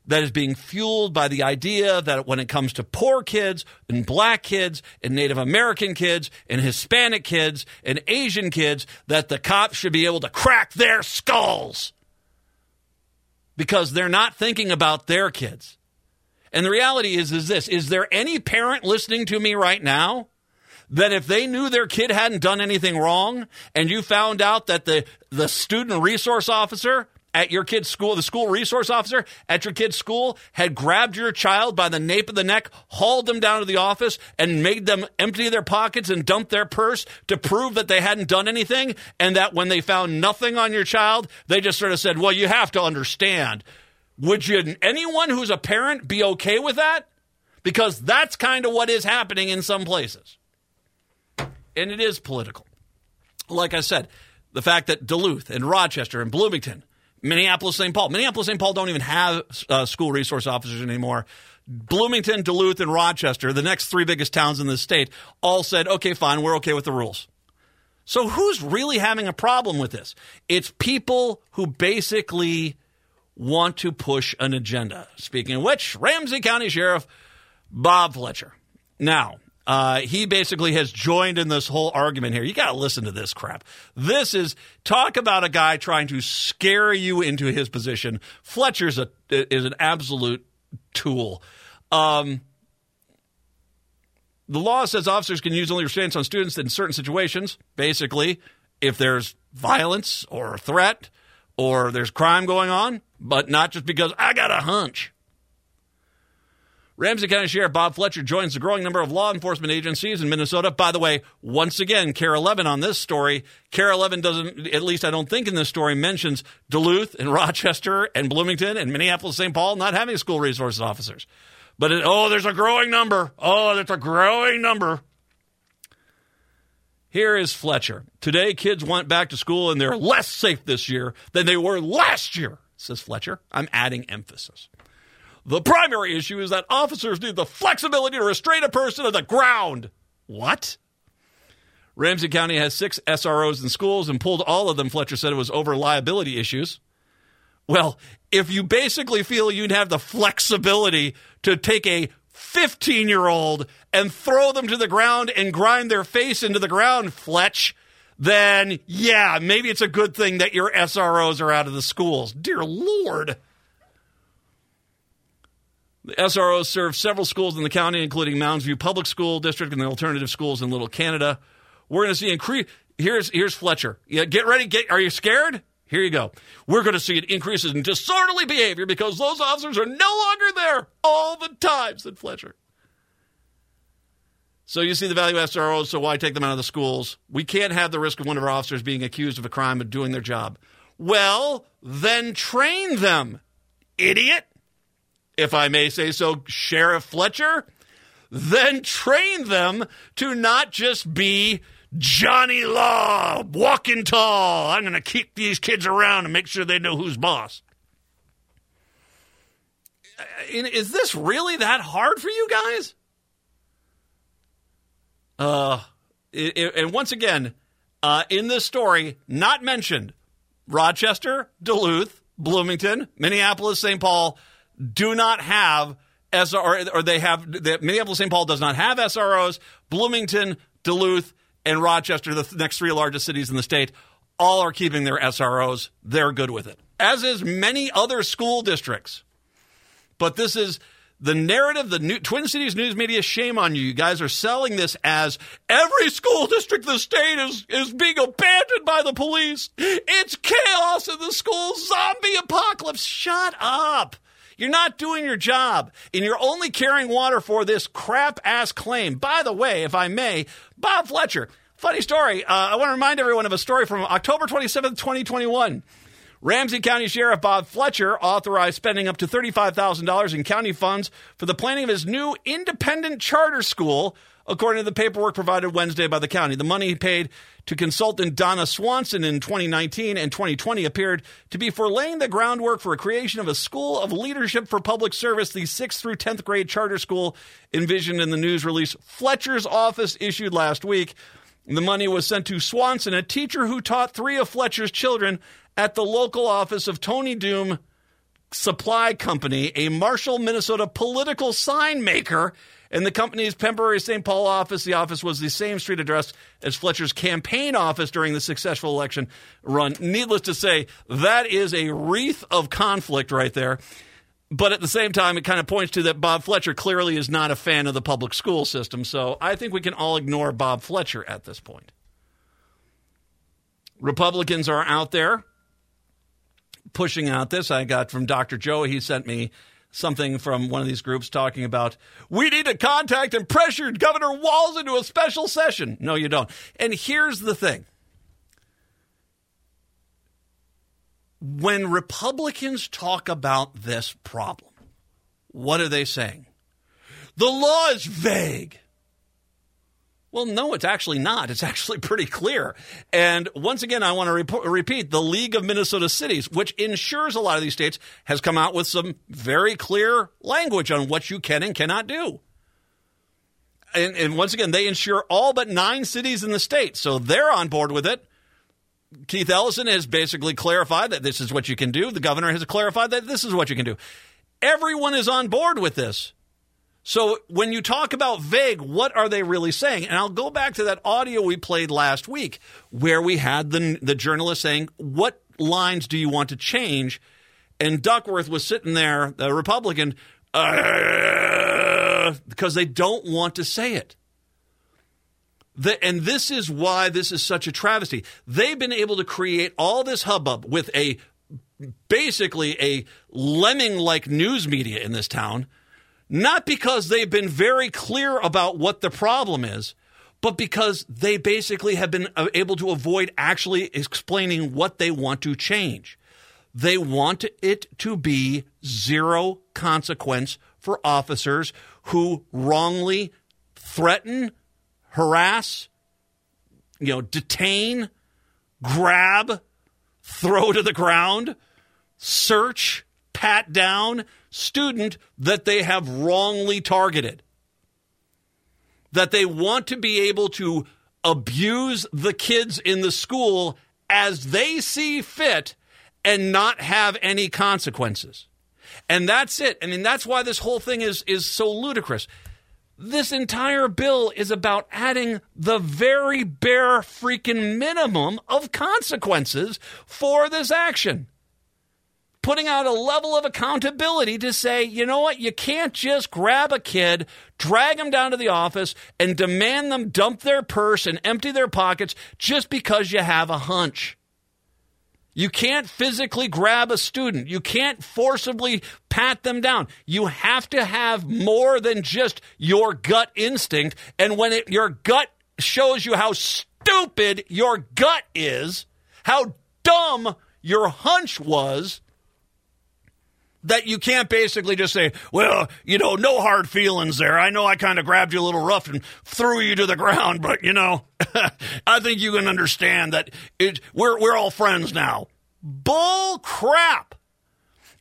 that is being fueled by the idea that when it comes to poor kids and black kids and Native American kids and Hispanic kids and Asian kids, that the cops should be able to crack their skulls because they're not thinking about their kids. And the reality is, is this: is there any parent listening to me right now? That if they knew their kid hadn't done anything wrong, and you found out that the, the student resource officer at your kid's school, the school resource officer at your kid's school had grabbed your child by the nape of the neck, hauled them down to the office, and made them empty their pockets and dump their purse to prove that they hadn't done anything, and that when they found nothing on your child, they just sort of said, Well, you have to understand. Would you, anyone who's a parent be okay with that? Because that's kind of what is happening in some places. And it is political. Like I said, the fact that Duluth and Rochester and Bloomington Minneapolis, St. Paul. Minneapolis, St. Paul don't even have uh, school resource officers anymore. Bloomington, Duluth, and Rochester, the next three biggest towns in the state, all said, okay, fine, we're okay with the rules. So who's really having a problem with this? It's people who basically want to push an agenda. Speaking of which, Ramsey County Sheriff Bob Fletcher. Now, uh, he basically has joined in this whole argument here. You got to listen to this crap. This is talk about a guy trying to scare you into his position. Fletcher's a is an absolute tool. Um, the law says officers can use only restraints on students in certain situations. Basically, if there's violence or a threat or there's crime going on, but not just because I got a hunch. Ramsey County Sheriff Bob Fletcher joins the growing number of law enforcement agencies in Minnesota. By the way, once again, KARE 11 on this story. KARE 11 doesn't, at least I don't think in this story, mentions Duluth and [laughs] Rochester and Bloomington and Minneapolis, St. Paul not having school resources officers. But it, oh, there's a growing number. Oh, there's a growing number. Here is Fletcher. Today, kids went back to school and they're less safe this year than they were last year, says Fletcher. I'm adding emphasis. The primary issue is that officers need the flexibility to restrain a person on the ground. What? Ramsey County has six SROs in schools and pulled all of them, Fletcher said it was over liability issues. Well, if you basically feel you'd have the flexibility to take a 15 year old and throw them to the ground and grind their face into the ground, Fletch, then yeah, maybe it's a good thing that your SROs are out of the schools. Dear Lord. The SROs serve several schools in the county, including Mounds View Public School District and the alternative schools in Little Canada. We're going to see increase. Here's here's Fletcher. Yeah, get ready. Get are you scared? Here you go. We're going to see an increase in disorderly behavior because those officers are no longer there all the time, said Fletcher. So you see the value of SROs, so why take them out of the schools? We can't have the risk of one of our officers being accused of a crime of doing their job. Well, then train them, idiot. If I may say so, Sheriff Fletcher. Then train them to not just be Johnny Law, walking tall. I'm going to keep these kids around and make sure they know who's boss. Uh, Is this really that hard for you guys? Uh, and once again, uh, in this story, not mentioned, Rochester, Duluth, Bloomington, Minneapolis, St. Paul do not have SR, or they have, Minneapolis, St. Paul does not have SROs. Bloomington, Duluth, and Rochester, the th- next three largest cities in the state, all are keeping their SROs. They're good with it, as is many other school districts. But this is the narrative, the new, Twin Cities news media, shame on you. You guys are selling this as every school district in the state is, is being abandoned by the police. It's chaos in the school, zombie apocalypse. Shut up. You're not doing your job, and you're only carrying water for this crap ass claim. By the way, if I may, Bob Fletcher, funny story. Uh, I want to remind everyone of a story from October 27th, 2021. Ramsey County Sheriff Bob Fletcher authorized spending up to $35,000 in county funds for the planning of his new independent charter school, according to the paperwork provided Wednesday by the county. The money paid to consultant Donna Swanson in 2019 and 2020 appeared to be for laying the groundwork for a creation of a school of leadership for public service, the 6th through 10th grade charter school envisioned in the news release Fletcher's office issued last week. The money was sent to Swanson, a teacher who taught three of Fletcher's children at the local office of Tony Doom Supply Company, a Marshall, Minnesota political sign maker. In the company's Pembury St. Paul office, the office was the same street address as Fletcher's campaign office during the successful election run. Needless to say, that is a wreath of conflict right there. But at the same time, it kind of points to that Bob Fletcher clearly is not a fan of the public school system. So I think we can all ignore Bob Fletcher at this point. Republicans are out there pushing out this. I got from Dr. Joe, he sent me something from one of these groups talking about we need to contact and pressure Governor Walz into a special session. No, you don't. And here's the thing. When Republicans talk about this problem, what are they saying? The law is vague. Well, no, it's actually not. It's actually pretty clear. And once again, I want to rep- repeat the League of Minnesota Cities, which insures a lot of these states, has come out with some very clear language on what you can and cannot do. And, and once again, they insure all but nine cities in the state. So they're on board with it. Keith Ellison has basically clarified that this is what you can do. The governor has clarified that this is what you can do. Everyone is on board with this. So when you talk about vague, what are they really saying? And I'll go back to that audio we played last week where we had the, the journalist saying, What lines do you want to change? And Duckworth was sitting there, the Republican, uh, because they don't want to say it. The, and this is why this is such a travesty. They've been able to create all this hubbub with a basically a lemming like news media in this town not because they've been very clear about what the problem is, but because they basically have been uh, able to avoid actually explaining what they want to change. They want it to be zero consequence for officers who wrongly threaten, harass, you know, detain, grab, throw to the ground, search, pat down student that they have wrongly targeted. That they want to be able to abuse the kids in the school as they see fit and not have any consequences. And that's it. I mean, that's why this whole thing is, is so ludicrous. This entire bill is about adding the very bare freaking minimum of consequences for this action putting out a level of accountability to say, you know what, you can't just grab a kid, drag them down to the office, and demand them dump their purse and empty their pockets just because you have a hunch. You can't physically grab a student. You can't forcibly pat them down. You have to have more than just your gut instinct. And when it, your gut shows you how stupid your gut is, how dumb your hunch was, that you can't basically just say, well, you know, no hard feelings there. I know I kind of grabbed you a little rough and threw you to the [laughs] ground, but you know, [laughs] I think you can understand that it, we're we're all friends now. Bull crap.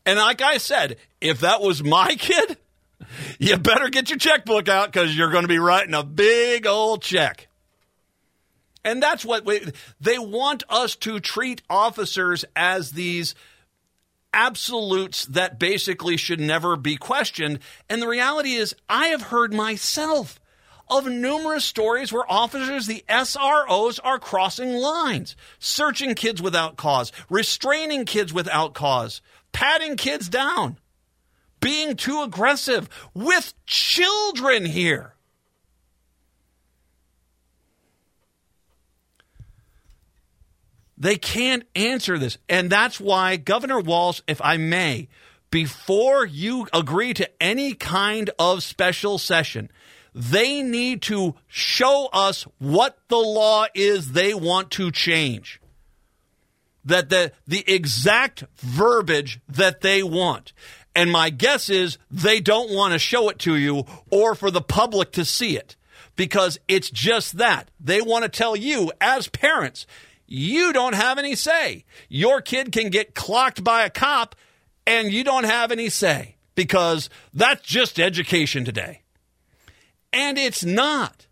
And like I said, if that was my [laughs] kid, you better get your checkbook out because you're going to be writing a big old check. And that's what we, they want us to treat officers as these absolutes that basically should never be questioned. And the reality is, I have heard myself of numerous stories where officers, the SROs, are crossing lines, searching kids without cause, restraining kids without cause, patting kids down, being too aggressive with children here. They can't answer this. And that's why Governor Walz, if I may, before you agree to any kind of special session, they need to show us what the law is they want to change. That the, the exact verbiage that they want. And my guess is they don't want to show it to you or for the public to see it because it's just that. They want to tell you, as parents, you don't have any say. Your kid can get clocked by a cop and you don't have any say because that's just education today. And it's not.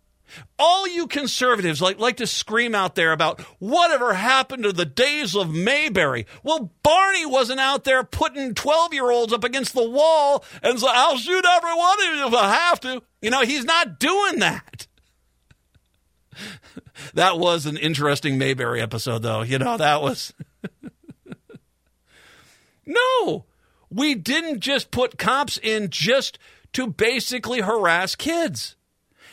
All you conservatives like, like to scream out there about whatever happened to the days of Mayberry. Well, Barney wasn't out there putting 12 year olds up against the wall and say, I'll shoot every one of you if I have to. You know, he's not doing that. [laughs] that was an interesting Mayberry episode, though. You know, that was. [laughs] no, we didn't just put cops in just to basically harass kids.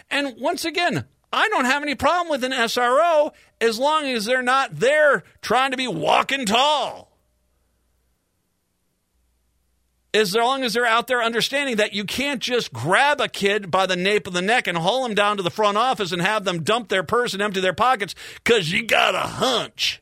And once again, I don't have any problem with an SRO as long as they're not there trying to be walking tall. As long as they're out there understanding that you can't just grab a kid by the nape of the neck and haul them down to the front office and have them dump their purse and empty their pockets because you got a hunch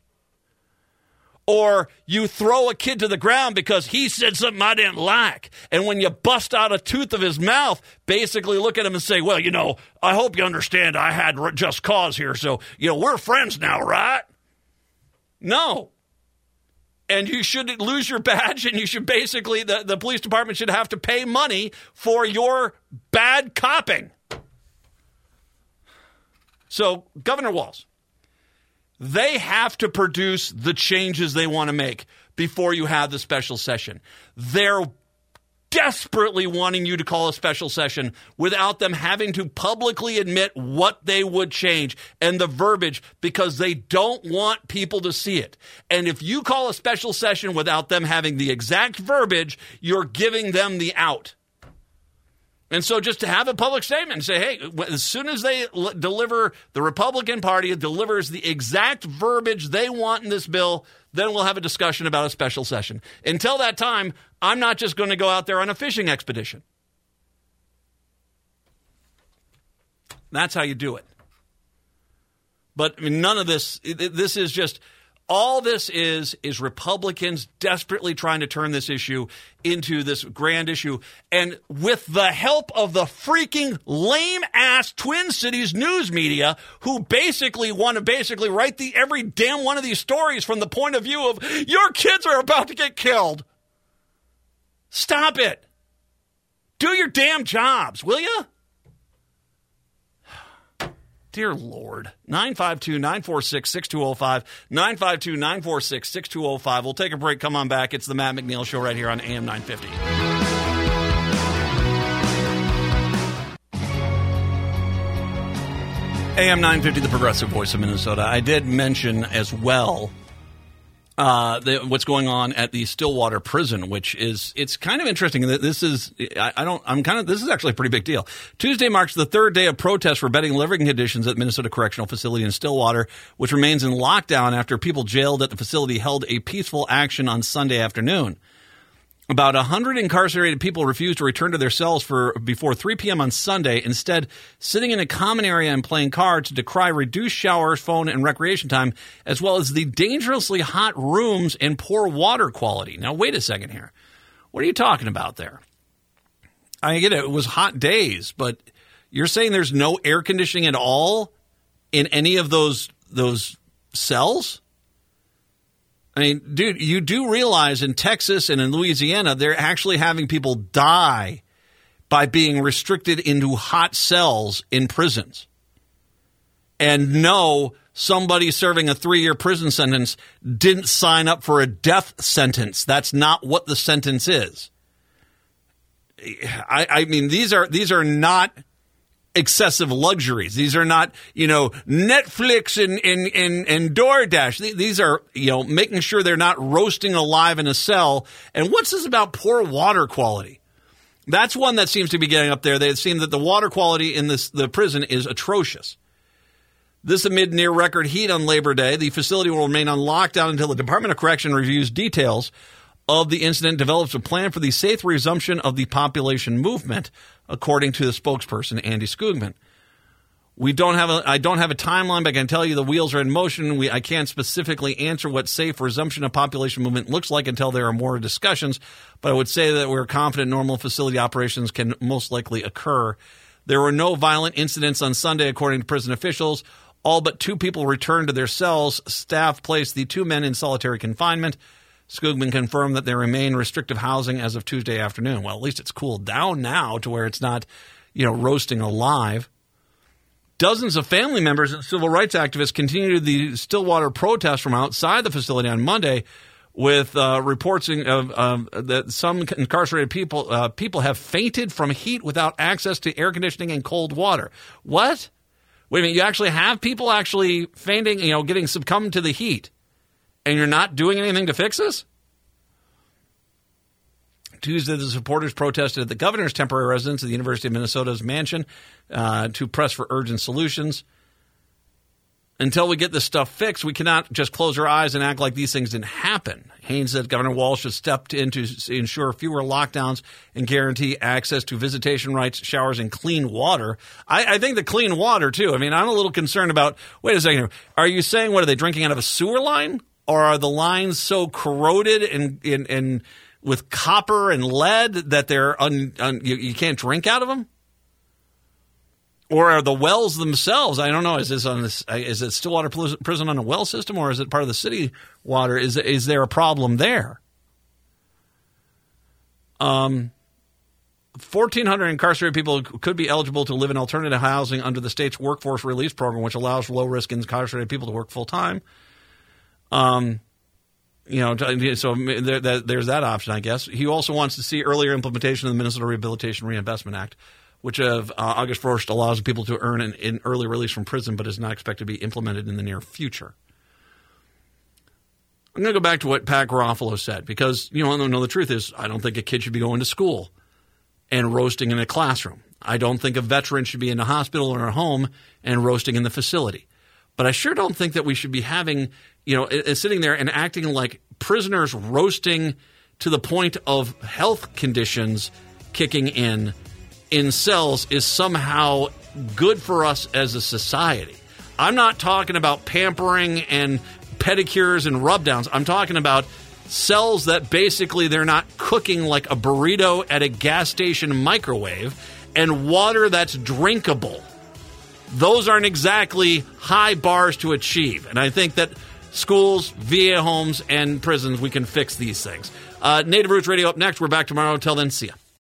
or you throw a kid to the ground because he said something I didn't like. And when you bust out a tooth of his mouth, basically look at him and say, Well, you know, I hope you understand I had just cause here. So, you know, we're friends now, right? No. And you should lose your badge, and you should basically, the, the police department should have to pay money for your bad copping. So, Governor Walz, they have to produce the changes they want to make before you have the special session. They're desperately wanting you to call a special session without them having to publicly admit what they would change and the verbiage because they don't want people to see it. And if you call a special session without them having the exact verbiage, you're giving them the out. And so just to have a public statement and say, hey, as soon as they l- deliver, the Republican Party delivers the exact verbiage they want in this bill, then we'll have a discussion about a special session. Until that time, I'm not just going to go out there on a fishing expedition. That's how you do it. But I mean, none of this, this is just all this is is Republicans desperately trying to turn this issue into this grand issue. And with the help of the freaking lame ass Twin Cities news media, who basically want to basically write the every damn one of these stories from the point of view of your kids are about to get killed. Stop it. Do your damn jobs, will you? Dear Lord. 952 946 6205. 952 946 6205. We'll take a break. Come on back. It's the Matt McNeil Show right here on AM 950. AM 950, the progressive voice of Minnesota. I did mention as well uh, the, what's going on at the Stillwater prison, which is it's kind of interesting this is I, I, don't I'm kind of this is actually a pretty big deal. Tuesday marks the third day of protests for better living conditions at Minnesota Correctional Facility in Stillwater, which remains in lockdown after people jailed at the facility held a peaceful action on Sunday afternoon. About 100 incarcerated people refused to return to their cells for before 3 p.m. on Sunday, instead sitting in a common area and playing cards to decry reduced showers, phone, and recreation time, as well as the dangerously hot rooms and poor water quality. Now, wait a second here. What are you talking about there? I get it. It was hot days, but you're saying there's no air conditioning at all in any of those those cells? I mean, dude, you do realize in Texas and in Louisiana, they're actually having people die by being restricted into hot cells in prisons. And no, somebody serving a three year prison sentence didn't sign up for a death sentence. That's not what the sentence is. I, I mean, these are these are not excessive luxuries. These are not, you know, Netflix and, and, and, and DoorDash. These are, you know, making sure they're not roasting alive in a cell. And what's this about poor water quality? That's one that seems to be getting up there. They seem that the water quality in this the prison is atrocious. This amid near record heat on Labor Day, the facility will remain on lockdown until the Department of Correction reviews details of the incident, develops a plan for the safe resumption of the population movement according to the spokesperson Andy Skoogman. We don't have a I don't have a timeline, but I can tell you the wheels are in motion. We I can't specifically answer what safe resumption of population movement looks like until there are more discussions, but I would say that we're confident normal facility operations can most likely occur. There were no violent incidents on Sunday according to prison officials. All but two people returned to their cells. Staff placed the two men in solitary confinement. Skoogman confirmed that there remain restrictive housing as of Tuesday afternoon. Well, at least it's cooled down now to where it's not, you know, roasting alive. Dozens of family members and civil rights activists continued the Stillwater protest from outside the facility on Monday, with uh, reports of that some incarcerated people uh, people have fainted from heat without access to air conditioning and cold water. What? Wait a minute! You actually have people actually fainting, you know, getting succumbed to the heat and you're not doing anything to fix this? Tuesday, the supporters protested at the governor's temporary residence at the University of Minnesota's mansion uh, to press for urgent solutions. Until we get this stuff fixed, we cannot just close our eyes and act like these things didn't happen. Haynes said Governor Walz has stepped in to ensure fewer lockdowns and guarantee access to visitation rights, showers, and clean water. I, I think the clean water, too. I mean, I'm a little concerned about wait a second. Are you saying, what are they drinking out of a sewer line? Or are the lines so corroded and and, and with copper and lead that they're un, un, you, you, can't drink out of them? Or are the wells themselves? I don't know. Is this on this? Is it Stillwater Prison on a well system, or is it part of the city water? Is is there a problem there? Um, 1,400 incarcerated people could be eligible to live in alternative housing under the state's workforce release program, which allows low risk incarcerated people to work full time. Um, you know, so there, there's that option, I guess. He also wants to see earlier implementation of the Minnesota Rehabilitation Reinvestment Act, which of uh, August 1st allows people to earn an, an, early release from prison, but is not expected to be implemented in the near future. I'm going to go back to what Pat Garofalo said because you know, know the truth is I don't think a kid should be going to school and roasting in a classroom. I don't think a veteran should be in a hospital or a home and roasting in the facility. But I sure don't think that we should be having you know, is sitting there and acting like prisoners roasting to the point of health conditions kicking in in cells is somehow good for us as a society. I'm not talking about pampering and pedicures and rub downs. I'm talking about cells that basically they're not cooking like a burrito at a gas station microwave and water that's drinkable. Those aren't exactly high bars to achieve. And I think that schools, VA homes, and prisons, we can fix these things. Uh, Native Roots Radio up next. We're back tomorrow. Until then, see ya.